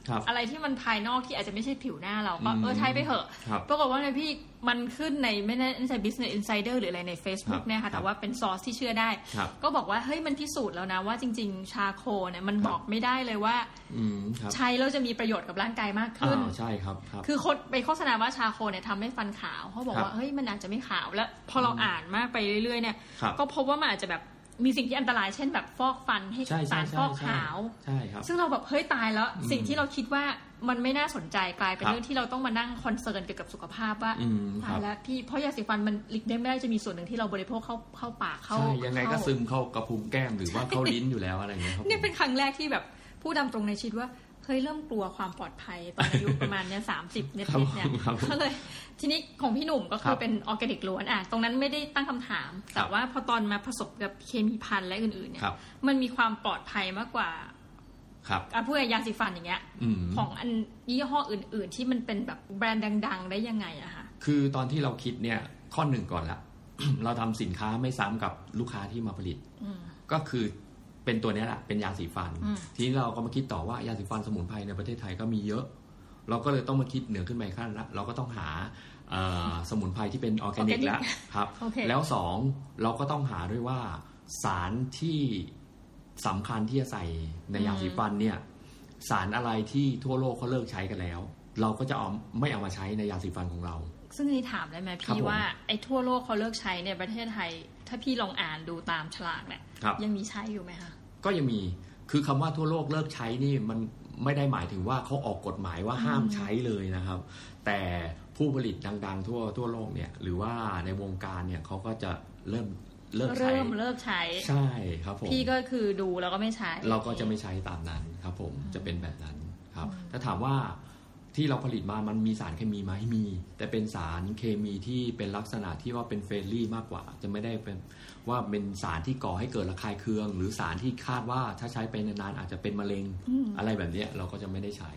ครับอะไรที่มันภายนอกที่อาจจะไม่ใช่ผิวหน้าเราก็อืมเออใช้ไปเถอะครับปรากฏว่าในพี่มันขึ้นในไม่แน่ใจ Business Insider หรืออะไรใน Facebook ครับเนี่ยครัค่ะบแต่ว่าเป็นซอสที่เชื่อได้ครับก็บอกว่าเฮ้ยมันพิสูจน์แล้วนะว่าจริง ๆ ชาโคเนี่ยมันครับบอกไม่ได้เลยว่าอืมครับใช้แล้วจะมีประโยชน์กับร่างกายมากขึ้นอ่าใช่ครับครับคือคนไปโฆษณาว่าชาโคเนี่ยทำให้ฟันขาวเขาบอกครับว่าเฮ้ยมันอาจจะไม่ขาวแล้ว พอเราอ่านมากไปเรื่อยๆเนี่ยครับก็พบว่ามันอาจจะแบบ มีสิ่งที่อันตรายเช่นแบบฟอกฟันให้ใช่ใช่สารใช่ฟอกใช่ขาวใช่ครับซึ่งเราแบบเฮ้ยตายแล้วอืมสิ่งที่เราคิดว่ามันไม่น่าสนใจกลายเป็นครับเรื่องที่เราต้องมานั่งคอนเซิร์นเกี่ยวกับสุขภาพว่าอืมคตารัยบแล้วพี่เพราะยาสีฟันมันหลีกเลี่ยงไม่ได้จะมีส่วนหนึ่งที่เราบริโภคเข้าเข้าปากเข้าใช่ยังไงก็เข้าซึมเข้ากระพุ้งแก้มหรือว่าเข้าลิ้นอยู่แล้วอะไรอย่างเงี้ยครับผมเนี่ยเป็นครั้งแรกที่แบบพูดตามตรงในชีวิตว่า เฮ้ยเริ่มกลัวความปลอดภัยตอนอายุประมาณเนี่ยสามสิบเนี่ยครับเนี่ยครับก็เลยทีนี้ของพี่หนุ่มก็คคืรัอบเป็นออร์แกนิกล้วนอะตรงนั้นไม่ได้ตั้งคำถาม แต่ว่าพอตอนมาผสมกับเคมีพันธุ์และอื่นๆเนี่ยครับมันมีความปลอดภัยมากกว่าครับอะพูดอย่างยาสีฟันอย่างเงี้ยอืมของอันยี่ห้ออื่น ๆ ที่มันเป็นแบบแบรนด์ดัง ๆ ได้ยังไงอะคะคือตอนที่เราคิดเนี่ยข้อหนึ่งก่อนละเราทำสินค้าไม่ซ้ำกับลูกค้าที่มาผลิตอืมก็คือ เป็นตัวเนี้ยแหละเป็นยาสีฟันอืมทีนี้เราก็มาคิดต่อว่ายาสีฟันสมุนไพรในประเทศไทยก็มีเยอะ เราก็เลยต้องมาคิดเหนือขึ้นไปขั้นละเราก็ต้องหาเอ่อสมุนไพรที่เป็นออร์แกนิก Organic แล้วครับโอเคแล้วสองเราก็ต้องหาด้วยว่าสารที่สำคัญที่จะใส่ในยาสีฟันเนี่ยสารอะไรที่ทั่วโลกเขาเลิกใช้กันแล้ว เราก็จะเอาไม่เอามาใช้ในยาสีฟันของเรา ซึ่งนี่ถามได้ไหมครับพี่ผมว่าไอ้ทั่วโลกเขาเลิกใช้ในประเทศไทย ถ้าพี่ลองอ่านดูตามฉลากเนี่ยครับยังมีใช้อยู่ไหมคะ ก็ยังมีคือคำว่าทั่วโลกเลิกใช้นี่มันไม่ได้หมายถึงว่าเขาออกกฎหมายว่าห้ามใช้เลยนะครับ แต่ผู้ผลิตดัง ๆ ทั่วทั่วโลกเนี่ยหรือว่าในวงการเนี่ยเขาก็จะเริ่มเลิกใช้เริ่มเลิกใช้ใช่ครับผมพี่ก็คือดูแล้วก็ไม่ใช้ เราก็จะไม่ใช้ตามนั้นครับผมจะเป็นแบบนั้นครับ ถ้าถามว่า ที่เราผลิตมามันมีสารเคมีไหมมี แต่เป็นสารเคมีที่เป็นลักษณะที่ว่าเป็น friendly มากกว่า จะไม่ได้เป็นว่าเป็นสารที่ก่อให้เกิดระคายเคือง หรือสารที่คาดว่าถ้าใช้ไปนานๆอาจจะเป็นมะเร็ง อะไรแบบเนี้ยเราก็จะไม่ได้ใช้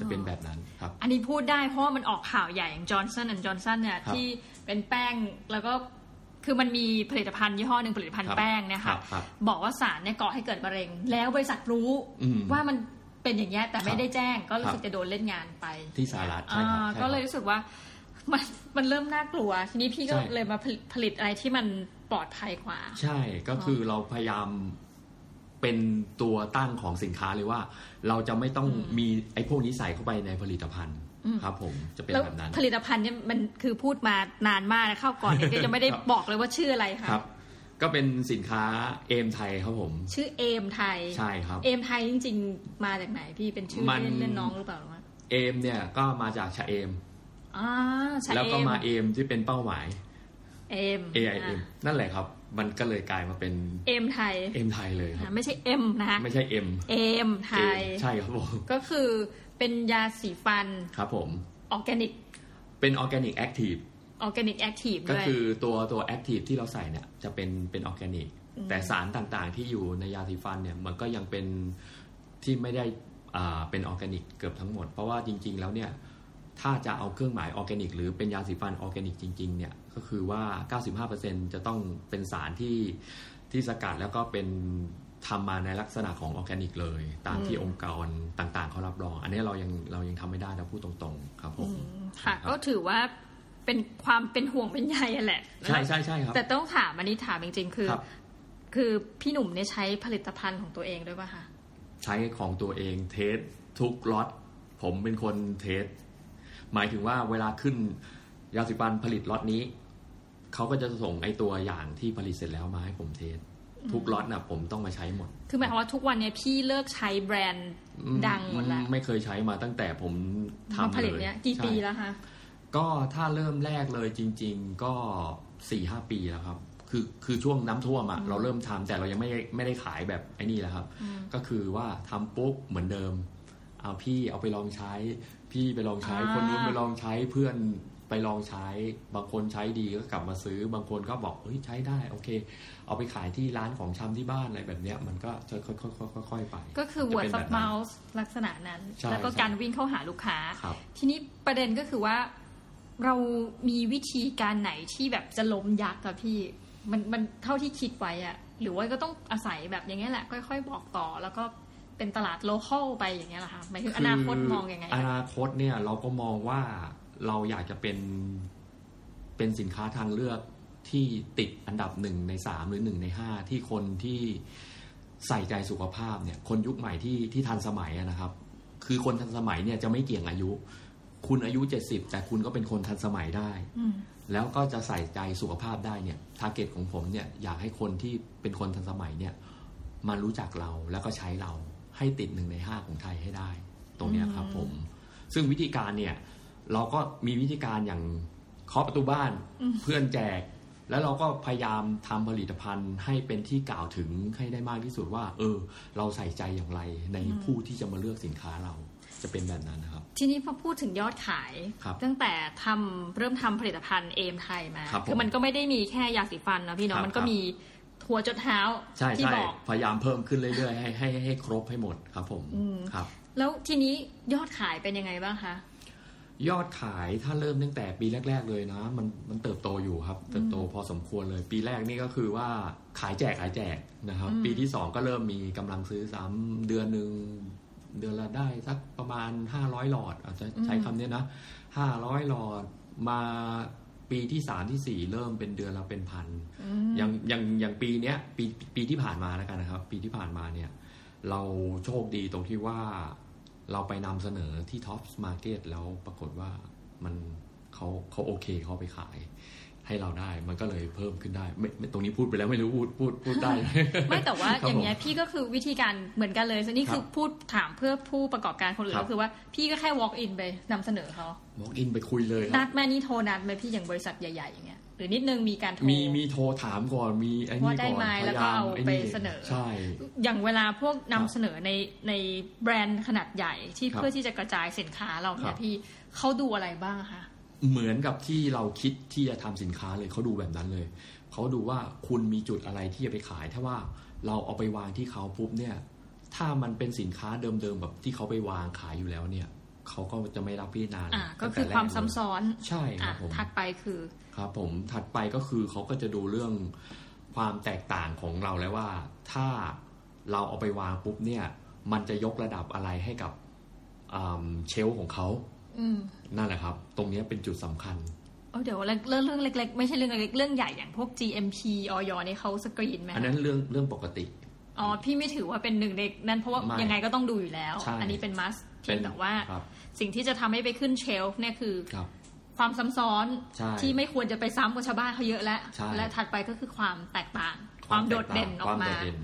จะเป็นแบบนั้นครับ อันนี้พูดได้เพราะว่ามันออกข่าวใหญ่อย่างจอร์นสันแอนด์จอร์นสันเนี่ยครับที่เป็นแป้งแล้วก็คือมันมีผลิตภัณฑ์ยี่ห้อหนึ่งผลิตภัณฑ์ครับแป้งเนี่ยครัค่ะบครับบอกว่าสารเนี่ยก่อให้เกิดมะเร็ง แล้วบริษัทรู้อืมว่ามัน เป็นอย่างเงี้ยแต่ไม่ได้แจ้งก็รู้สึกครับจะโดนเล่นงานไปที่สหรัฐใช่ครับอ่าใช่ครับก็เลยรู้สึกว่ามันมันเริ่มน่ากลัว ทีนี้พี่ก็ใช่เลยมาผลิตผลิตอะไรที่มันปลอดภัยกว่า ใช่ก็คือเราพยายามเป็นตัวตั้งของสินค้าเลยว่า เราจะไม่ต้องมีไอ้พวกนี้ใส่เข้าไปในผลิตภัณฑ์อืมครับผมจะเป็นแล้วแบบนั้น ผลิตภัณฑ์เนี่ยมันคือพูดมานานมากนะเข้าก่อนเนี่ยก็ยังไม่ได้ครับบอกเลยว่าชื่ออะไรค่ะครับ ก็เป็นสินค้าเอมไทยครับผม ชื่อเอมไทยใช่ครับ เอมไทยจริง ๆ มาจากไหนพี่เป็นชื่อมันเล่นเล่นน้องหรือเปล่าหรือว่าเอมเนี่ยก็มาจากชะเอมอ่าชะแล้วก็เอมมาเอมที่เป็นเป้าหมายเอม AIM นั่นแหละครับ มันก็เลยกลายมาเป็นเอมไทยเอมไทยเลยครัอ่าบไม่ใช่เอ็มนะคะไม่ใช่เอ็มเอมไทย ใช่ครับผมก็คือเป็นยาสีฟันครับผมออร์แกนิก เป็นออร์แกนิก active ออร์แกนิก active ก็ด้วยคือตัวตัว active ที่เราใส่เนี่ยจะเป็นเป็นออร์แกนิกอืมแต่สารต่างๆที่อยู่ในยาสีฟันเนี่ยมันก็ยังเป็นที่ไม่ได้อ่าเป็นออร์แกนิกเกือบทั้งหมด เพราะว่าจริง ๆ แล้วเนี่ยถ้าจะเอาเครื่องหมายออร์แกนิกหรือเป็นยาสีฟันออร์แกนิกจริงๆเนี่ยก็คือว่า 95%จะต้องเป็นสารที่ที่สกัดแล้วก็เป็นทำมาในลักษณะของออร์แกนิกเลย ตามที่องค์กรต่างๆเขารับรอง อันนี้เรายังเรายังทำไม่ได้นะพูดตรงๆ ครับผมอืมค่ะครับก็ถือว่า เป็นความเป็นห่วงเป็นใยอะแหละใช่ใช่ใช่ครับ แต่ต้องถามอันนี้ถามจริง ๆ คือครับคือพี่หนุ่มเนี่ยใช้ผลิตภัณฑ์ของตัวเองด้วยป่ะคะใช้ของตัวเอง test ทุกล็อตผมเป็นคน test หมายถึงว่าเวลาขึ้นยาสีฟันผลิตล็อตนี้เขาก็จะส่งไอตัวอย่างที่ผลิตเสร็จแล้วมาให้ผม test ทุกล็อตนะผมต้องมาใช้หมด คือหมายความว่าทุกวันเนี้ยพี่เลิกใช้แบรนด์ดังหมดแล้ว ไม่เคยใช้มาตั้งแต่ผมมาทำผลิตเลยเนี้ยกี่ใช่ปีแล้วคะ ก็ถ้าเริ่มแรกเลยจริง ๆ ก็สี่ห้าปีแล้วครับ คือคือช่วงน้ำท่วมอะเราเริ่มทำแต่เรายังไม่ไม่ได้ขายแบบไอ้นี่แหละครับ ก็คือว่าทำปุ๊บเหมือนเดิม เอาพี่เอาไปลองใช้ พี่ไปลองใช้อ่าคนนู้นไปลองใช้เพื่อนไปลองใช้บางคนใช้ดีก็กลับมาซื้อ บางคนก็บอกเฮ้ยใช้ได้โอเค เอาไปขายที่ร้านของชำที่บ้านอะไรแบบเนี้ยมันก็จะค่อยๆค่อยๆไป ก็คือจะ word เป็น of แบบนั้น mouth ลักษณะนั้นใช่แล้วก็ใช่การวิ่งเข้าหาลูกค้าครับทีนี้ประเด็นก็คือว่า เรามีวิธีการไหนที่แบบจะล้มยักษ์กับพี่มันมันเท่าที่คิดไว้อะหรือว่าก็ต้องอาศัยแบบอย่างเงี้ยแหละ ค่อย ๆ บอกต่อ แล้วก็เป็นตลาดโลคอลไปอย่างเงี้ยเหรอคะหมายถึงอนาคตมองยังไงอคะนาคตเนี่ยเราก็มองว่าเราอยากจะเป็นเป็นสินค้าทางเลือกที่ติดอันดับหนึ่งในสามหรือหนึ่งในห้าที่คนที่ใส่ใจสุขภาพเนี่ย คนยุคใหม่ที่ที่ทันสมัยอะนะครับ คือคนทันสมัยเนี่ยจะไม่เกี่ยงอายุ คุณอายุเจ็ดสิบแต่คุณก็เป็นคนทันสมัยได้อืมแล้วก็จะใส่ใจสุขภาพได้เนี่ยทาร์เก็ตของผมเนี่ยอยากให้คนที่เป็นคนทันสมัยเนี่ยมารู้จักเราแล้วก็ใช้เราให้ติดหนึ่งในห้าของไทยให้ได้ ตรงเนี้ยครับผม ซึ่งวิธีการเนี่ยเราก็มีวิธีการอย่างเคาะประตูบ้านเพื่อนแจก แล้วเราก็พยายามทำผลิตภัณฑ์ให้เป็นที่กล่าวถึงให้ได้มากที่สุดว่า เออ เราใส่ใจอย่างไรในผู้ที่จะมาเลือกสินค้าเรา จะเป็นแบบนั้นนะครับ ทีนี้พอพูดถึงยอดขายครับตั้งแต่ทำเริ่มทำผลิตภัณฑ์เอมไทยมาครับผมอมันก็ไม่ได้มีแค่ยาสีฟันนะพี่ครัเนาะบมันก็ครับมีทัวร์จดเท้าใช่ที่ใช่บอกพยายามเพิ่มขึ้นเรื่อยๆให้ให้ให้ให้ครบให้หมดครับผมอืมครับ แล้วทีนี้ยอดขายเป็นยังไงบ้างคะยอดขายถ้าเริ่มตั้งแต่ปีแรก ๆ เลยนะ มันมันเติบโตอยู่ครับ เติบโตพอสมควรเลย ปีแรกนี่ก็คือว่าขายแจกขายแจกนะครับอืมปีที่สองก็เริ่มมีกำลังซื้อซ้ำเดือนหนึ่ง เดือนละได้สักประมาณห้าร้อยหลอดอาจจะใช้คำเนี้ยนะห้าร้อยหลอดมาปีที่สามที่สี่เริ่มเป็นเดือนละเป็นพันอืมอย่างอย่างอย่างปีเนี้ยปีปีที่ผ่านมาแล้วกันนะครับ ปีที่ผ่านมาเนี่ย เราโชคดีตรงที่ว่าเราไปนำเสนอที่ Tops Market แล้วปรากฏว่ามันเขาเขาโอเคเขาไปขาย ให้เราได้ มันก็เลยเพิ่มขึ้นได้ไม่ไม่ตรงนี้พูดไปแล้วไม่รู้พูดพูดพูดได้ ไม่แต่ว่าครับอย่างเงี้ยผมพี่ก็คือวิธีการเหมือนกันเลยซนี่ครับคือพูดถามเพื่อผู้ประกอบการคนอื่นครับก็คือว่าพี่ก็แค่ walk in ไปนำเสนอเขา walk in ไปคุยเลยคนัรับดแม่นี่โทรนัดไหมพี่อย่างบริษัทใหญ่ๆอย่างเงี้ยหรือนิดนึงมีการโทรมีมีโทรถามก่อนมีไอ้นี่ว่าได้ก่อนไหมพแล้วยาก็ยามเอาไอ้ไปนี่เสนอใช่อย่างเวลาพวกนำครับเสนอในในแบรนด์ขนาดใหญ่ที่ครับเพื่อที่จะกระจายสินค้าเราคเนี่รัยบพี่เขาดูอะไรบ้างคะ เหมือนกับที่เราคิดที่จะทำสินค้าเลยเขาดูแบบนั้นเลยเขาดูว่าคุณมีจุดอะไรที่จะไปขาย ถ้าว่าเราเอาไปวางที่เขาปุ๊บเนี่ย ถ้ามันเป็นสินค้าเดิมๆแบบที่เขาไปวางขายอยู่แล้วเนี่ยเขาก็จะไม่รับพิจารณาเลยอ่าก็ตั้งคืแต่อแรความเลยซ้ำซ้อนใช่คอะรับผมถัดไปคือครับผมถัดไปก็คือเขาก็จะดูเรื่องความแตกต่างของเราแล้วว่า ถ้าเราเอาไปวางปุ๊บเนี่ย มันจะยกระดับอะไรให้กับอ่าเชลฟ์ของเขาอืม นั่นแหละครับ ตรงเนี้ยเป็นจุดสำคัญเอาเดี๋ยวเรื่องเรื่องเล็ก ๆ ไม่ใช่เรื่องเล็กๆเรื่องใหญ่อย่างพวก GMP ออยนี่เขาสกรีนไหมคะอันนั้นเรื่องเรื่องปกติอ๋อพี่ไม่ถือว่าเป็นหนึ่งในนั้นเพราะว่าไม่ยังไงก็ต้องดูอยู่แล้วใช่อันนี้เป็นมัสเพียงแต่ว่าครับสิ่งที่จะทำให้ไปขึ้นเชลฟ์เนี่ยคือครับความซ้ำซ้อนใช่ที่ไม่ควรจะไปซ้ำกับชาวบ้านเขาเยอะแล้วใช่และถัดไปก็คือความแตกต่าง ความโดดเด่นออกมาควโดดเน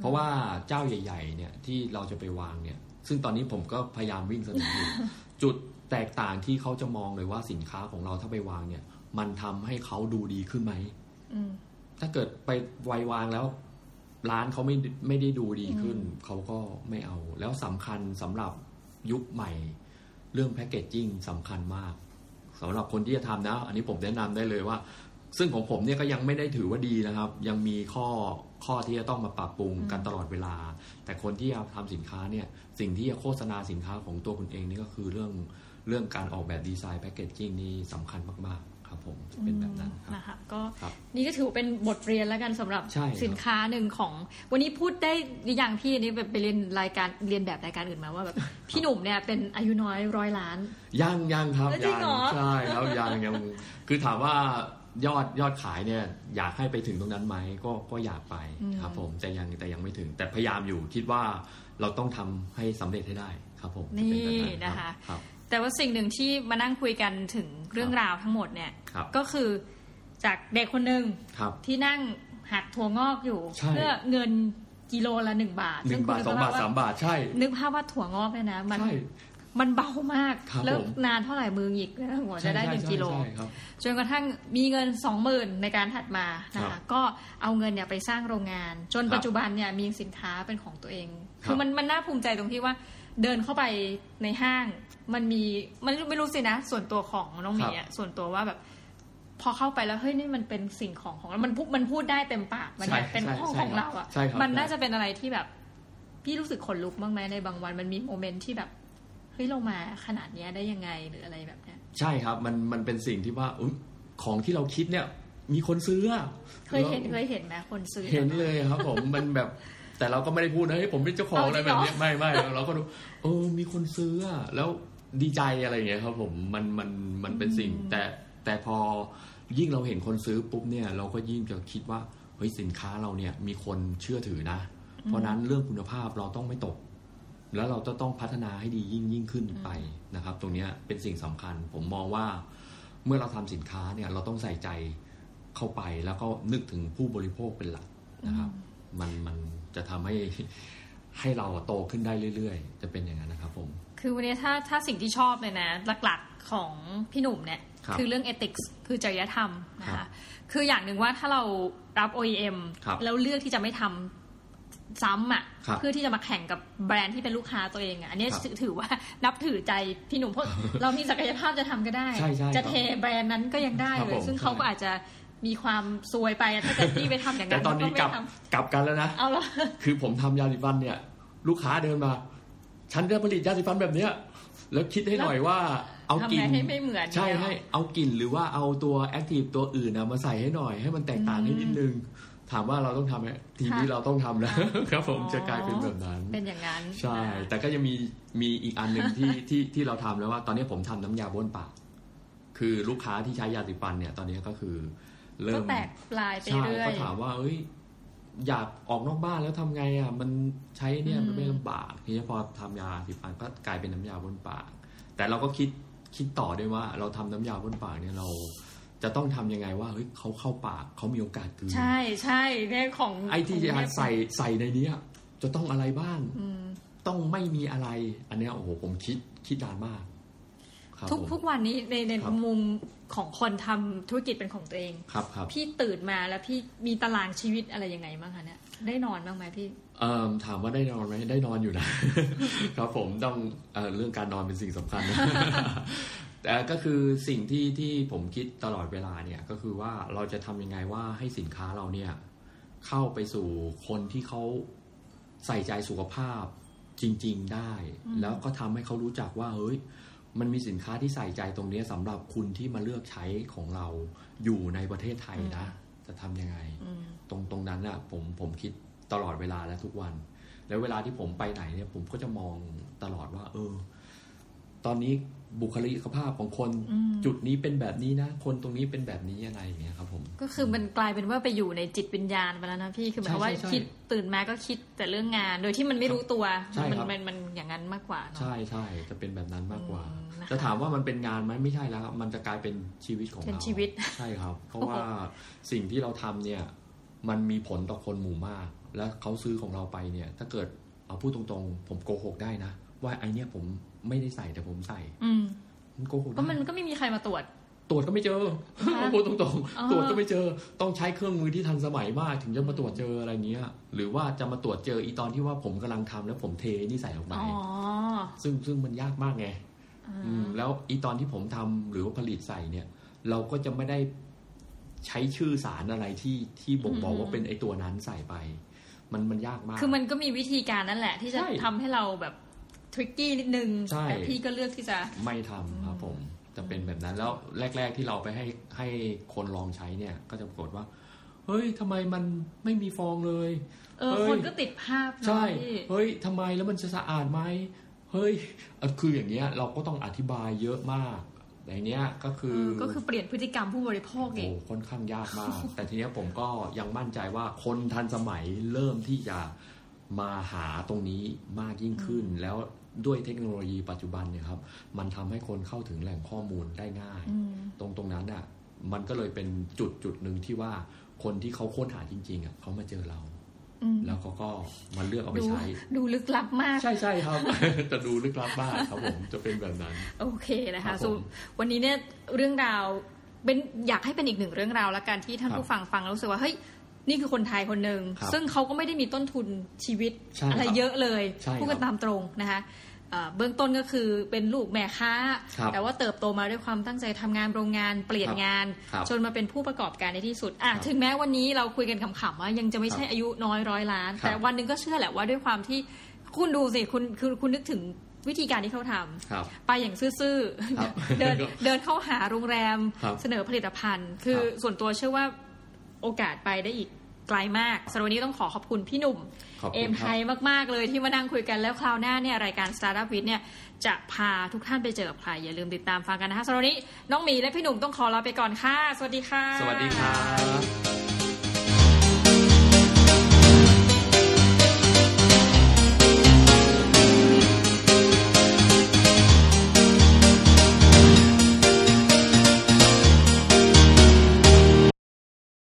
เพราะว่าเจ้าใหญ่ ๆ เนี่ยที่เราจะไปวางเนี่ย ซึ่งตอนนี้ผมก็พยายามวิ่งเสนออยู่ จุดแตกต่างที่เขาจะมองเลยว่าสินค้าของเราถ้าไปวางเนี่ย มันทำให้เขาดูดีขึ้นไหมอืมถ้าเกิดไปไววางแล้ว ร้านเขาไม่ไม่ได้ดูดีขึ้น เขาก็ไม่เอา แล้วสำคัญสำหรับยุคใหม่ เรื่องแพคเกจจิ้งสำคัญมากสำหรับคนที่จะทำนะ อันนี้ผมแนะนำได้เลยว่า ซึ่งของผมเนี่ยก็ยังไม่ได้ถือว่าดีนะครับ ยังมีข้อข้อที่จะต้องมาปรับปรุงกันตลอดเวลา แต่คนที่จะทำสินค้าเนี่ยสิ่งที่จะโฆษณาสินค้าของตัวคุณเองนี่ก็คือเรื่องเรื่องการออกแบบดีไซน์แพคเกจจิ้งนี่สำคัญมากๆครับผมจะเป็นแบบนั้นครับนะคะก็ครับนี่ก็ถือว่าเป็นบทเรียนแล้วกันสำหรับใช่ครับสินค้าหนึ่งของ วันนี้พูดได้อย่างพี่อันนี้แบบไปเรียนรายการเรียนแบบรายการอื่นมาว่าแบบพี่หนุ่มเนี่ยเป็นอายุน้อยร้อยล้านยังยังครับเออจริยังเหรอใช่ครับยังยังคือถามว่า ยอดยอดขายเนี่ยอยากให้ไปถึงตรงนั้นไหมก็ก็อยากไปครับผมแต่ยังแต่ยังไม่ถึง แต่พยายามอยู่คิดว่าเราต้องทำให้สำเร็จให้ได้ครับผมจะนี่เป็แบบนะคะครับแต่ว่าสิ่งหนึ่งที่มานั่งคุยกันถึงเรื่องราวทั้งหมดเนี่ยครับก็คือจากเด็กคนหนึ่งครับที่นั่งหักถั่วงอกอยู่ใช่เพื่อเงินกิโลละหนึ่งบาทหนึ่งบาทสองบาทสามบาทใช่ นึกภาพว่าถั่วงอกเนี่ยนะ มันใช่ มันเบามากครับแล้วผมนานเท่าไหร่มือหงิกนะหัวจะได้ใช่หนึ่งใช่กิโลใช่ครับจนกระทั่งมีเงินสองหมื่นในการถัดมานะครัคะบก็เอาเงินเนี่ยไปสร้างโรงงาน จนครับปัจจุบันเนี่ยมีสินค้าเป็นของตัวเองครับคือมันมันน่าภูมิใจตรงที่ว่าเดินเข้าไปในห้าง มันมีมันไม่รู้สินะ ส่วนตัวของน้องหมีอะส่วนตัวว่าแบบพอเข้าไปแล้วเฮ้ยนี่มันเป็นสิ่งของของเรามันพูดมันพูดได้เต็มปากมันเนี่ยใช่เป็นใช่ของใช่ของครับเราอะใช่ครับมันน่าใช่จะเป็นอะไรที่แบบ พี่รู้สึกขนลุกบ้างไหมในบางวันมันมีโมเมนต์ที่แบบ เฮ้ยเรามาขนาดเนี้ยได้ยังไงหรืออะไรแบบเนี้ยใช่ครับมันมันเป็นสิ่งที่ว่าอุ๊ยของที่เราคิดเนี่ย มีคนซื้ออะเคยเห็นเคยเห็นไหมคนซื้อเห็นเลยครับผมมันแบบแต่เราก็ไม่ได้พูดนะเฮ้ยผมเป็นเจ้าของเอาอะไรจริงแบเหรอบเนี้ยไม่ไม่เราก็ดูเออมีคนซื้ออะแล้วดีใจอะไรอย่างเงี้ยครับผมมันมันมันเป็นสิ่ง แต่แต่พอยิ่งเราเห็นคนซื้อปุ๊บเนี่ย เราก็ยิ่งจะคิดว่าเฮ้ยสินค้าเราเนี่ยมีคนเชื่อถือนะ เพราะฉะนั้นเรื่องคุณภาพเราต้องไม่ตก แล้วเราจะต้องพัฒนาให้ดียิ่งยิ่งขึ้นไปนะครับ ตรงเนี้ยเป็นสิ่งสำคัญ ผมมองว่าเมื่อเราทำสินค้าเนี่ยเราต้องใส่ใจเข้าไปแล้วก็นึกถึงผู้บริโภคเป็นหลักนะครับ มันมันจะทำให้ให้เราโตขึ้นได้เรื่อย ๆ จะเป็นอย่างนั้นนะครับ ผม คือวันนี้ถ้าถ้าสิ่งที่ชอบเลยนะหลักๆของพี่หนุ่มเนี่ยครับอเรื่อง ethics คือจริยธรรมนะครัคะบคืออย่างหนึ่งว่าถ้าเรารับ OEM ครับแล้วเลือกที่จะไม่ทำ ซ้ำอะครับเพื่อที่จะมาแข่งกับแบรนด์ที่เป็นลูกค้าตัวเองอะอันนี้ครับถือว่านับถือใจพี่หนุ่มเพราะเรามีศักยภาพจะทำก็ได้ใช่ใช่จะครับเทแบรนด์นั้นก็ยังได้ครับเลผยมซึ่งเขาใช่ก็อาจจะมีความซวยไปอะถ้าเกิดพี่ไปทำอย่างแต่นั้นตอนนี้ก็กลับไม่ทกลับกันแล้วนะำเอาละคือผมทำยาสีฟันเนี่ย ลูกค้าเดินมา ฉันจะผลิตยาสีฟันแบบเนี้ยแล้วคิดให้หน่อยว่าเอาทำกลิ่ไงนให้ไม่เหมือนใช่เนี่ยให้เอากลิ่นหรือว่าเอาตัวแอคทีฟตัวอื่นนะมาใส่ให้หน่อย ให้มันแตกต่างให้นิดนึง ถามว่าเราต้องทำไหมทีนี้เราต้องทำแล้วครับผมจะกลายเป็นแบบนั้น เป็นอย่างนั้น ใช่นะแต่ก็ยังมีมีอีกอันหนึ่งที่ที่ที่เราทำแล้วว่า ตอนนี้ผมทำน้ำยาบ้วนปาก คือลูกค้าที่ใช้ยาสีฟันเนี่ย ตอนนี้ก็คือ เริ่ก็มแตกปลายไปใช่เรื่อยก็ถามว่าเอ้ยอยากออกนอกบ้านแล้วทำไงอะมันใช้เนี่ยอืมมันไม่ลำบากทีนี้พอทำยาสีฟันก็กลายเป็นน้ำยาบ้วนปาก แต่เราก็คิดคิดต่อด้วยว่า เราทำน้ำยาบ้วนปากเนี่ยเรา จะต้องทำยังไงว่าเฮ้ยเขาเข้าปากเขามีโอกาสกลืนใช่ใช่เนี่ยของไอ้ที่ขจะงเนี่ยใส่ใส่ในเนี้ยจะต้องอะไรบ้างอืมต้องไม่มีอะไร อันเนี้ยโอ้โหผมคิดคิดนานมากครับทุกผมทุกวันนี้ในในครับมุมของคนทำธุรกิจเป็นของตัวเองครับครับพี่ตื่นมาแล้วพี่มีตารางชีวิตอะไรยังไงบ้างคะเนี่ยได้นอนบ้างไหมพี่เอ่อถามว่าได้นอนไหมได้นอนอยู่นะ ครับผมต้องเอ่อเรื่องการนอนเป็นสิ่งสำคัญนะ แต่ก็คือสิ่งที่ที่ผมคิดตลอดเวลาเนี่ยก็คือว่าเราจะทำยังไงว่าให้สินค้าเราเนี่ยเข้าไปสู่คนที่เขาใส่ใจสุขภาพจริง ๆได้ แล้วก็ทำให้เขารู้จักว่าเฮ้ยมันมีสินค้าที่ใส่ใจตรงเนี้ยสำหรับคุณที่มาเลือกใช้ของเราอยู่ในประเทศไทยนะ จะทำยังไงอืมตรงตรงนั้นอะผมผมคิดตลอดเวลาและทุกวัน แล้วเวลาที่ผมไปไหนเนี่ยผมก็จะมองตลอดว่า เออ ตอนนี้ บุคลิกภาพของคนอืมจุดนี้เป็นแบบนี้นะ คนตรงนี้เป็นแบบนี้อะไรอย่างเงี้ยครับผม ก็คือมันกลายเป็นว่าไปอยู่ในจิตวิญญาณไปแล้วนะพี่คือหมายความว่าใช่ใช่คิดตื่นมาก็คิดแต่เรื่องงาน โดยที่มันไม่รู้ตัวใช่มัครับมันมันอย่างนั้นมากกว่าเนาะใช่ใช่จะเป็นแบบนั้นมากกว่าอืมนะคะจะถามว่ามันเป็นงานไหมไม่ใช่แล้วครับมันจะกลายเป็นชีวิตของเป็นเราชีวิตใช่ครับ เพราะว่าสิ่งที่เราทำเนี่ย มันมีผลต่อคนหมู่มาก แล้วเขาซื้อของเราไปเนี่ย ถ้าเกิดเอาพูดตรงๆ ผมโกหกได้นะ ว่าไอเนี่ยผม ไม่ได้ใส่แต่ผมใส่ อืมมันโกหกก็ได้มันก็ไม่มีใครมาตรวจ ตรวจก็ไม่เจอฮะพูดตรงอ๋อๆตรวจก็ไม่เจอ ต้องใช้เครื่องมือที่ทันสมัยมากถึงจะมาตรวจเจออะไรเงี้ย หรือว่าจะมาตรวจเจออีตอนที่ว่าผมกำลังทำแล้วผมเทนี่ใส่ออกไปอ๋อซึ่งซึ่งมันยากมากไงอ่าอืมแล้วอีตอนที่ผมทำหรือว่าผลิตใส่เนี่ย เราก็จะไม่ได้ใช้ชื่อสารอะไรที่ที่บ่งบอกว่าเป็นไอตัวนั้นใส่ไป มันมันยากมาก คือมันก็มีวิธีการนั่นแหละ ที่จะใช่ทำให้เราแบบ ทริกกี้นิดนึงใช่แต่พี่ก็เลือกที่จะไม่ทำครับผมจะเป็นแบบนั้นแล้วแรก ๆ ที่เราไปให้ให้คนลองใช้เนี่ย ก็จะปรากฏว่า เฮ้ยทำไมมันไม่มีฟองเลย เออเฮ้ยคนก็ติดภาพเนอะใช่พี่เฮ้ยทำไมแล้วมันจะสะอาดไหมเฮ้ยเอ่อคืออย่างเงี้ยเราก็ต้องอธิบายเยอะมากแต่เนี้ยก็คือเออก็คือเปลี่ยนพฤติกรรมผู้บริโภคโอ้อีกค่อนข้างยากมาก แต่ทีเนี้ยผมก็ยังมั่นใจว่าคนทันสมัยเริ่มที่จะมาหาตรงนี้มากยิ่งขึ้น แล้ว ด้วยเทคโนโลยีปัจจุบันเนี่ยครับมันทำให้คนเข้าถึงแหล่งข้อมูลได้ง่ายอืมตรงตรงนั้นอะมันก็เลยเป็นจุดจุดหนึ่งที่ว่าคนที่เขาค้นหาจริงๆอะเขามาเจอเราอืมแล้วเขาก็มาเลือกเอาไปดูใช้ ดูลึกลับมาก ใช่ใช่ครับ จะดูลึกลับมากครับผมจะเป็นแบบนั้น โอเคนะครัคะบผมส่วนวันนี้เนี่ยเรื่องราวเป็นอยากให้เป็นอีกหนึ่งเรื่องราวละกันที่ท่านครับผู้ฟังฟังแล้วรู้สึกว่าเฮ้ย นี่คือคนไทยคนหนึ่งครับซึ่งเขาก็ไม่ได้มีต้นทุนชีวิตใช่ครับอะไรเยอะเลยใช่ครับพูดกันตามตรงนะคะเอ่อเบื้องต้นก็คือเป็นลูกแม่ค้าครับแต่ว่าเติบโตมาด้วยความตั้งใจทำงานโรงงานเปลี่ยนครับงานครับจนมาเป็นผู้ประกอบการในที่สุดอะครับถึงแม้วันนี้เราคุยกันขำๆว่ายังจะไม่ใช่ครับอายุน้อยร้อยล้านครับแต่วันหนึ่งก็เชื่อแหละว่าด้วยความที่คุณดูสิคุณคือคุณนึกถึงวิธีการที่เขาทำครับไปอย่างซื่อครับๆเดินเดินเข้าหาโรงแรมครับเสนอผลิตภัณฑ์ คือครับส่วนตัวเชื่อว่า โอกาสไปได้อีกไกลมากสำหรับวันนี้ต้องขอขอบคุณพี่หนุ่มขอบคุณเอมครับไทยมาก ๆ เลยที่มานั่งคุยกันแล้วคราวหน้าเนี่ยรายการ Startup w i t เนี่ยจะพาทุกท่านไปเจอกับใคร อย่าลืมติดตามฟังกันนะคะสำหรับวันนี้น้องหมีและพี่หนุ่มต้องขอลาไปก่อนค่ะ สวัสดีค่ะ สวัสดีครับ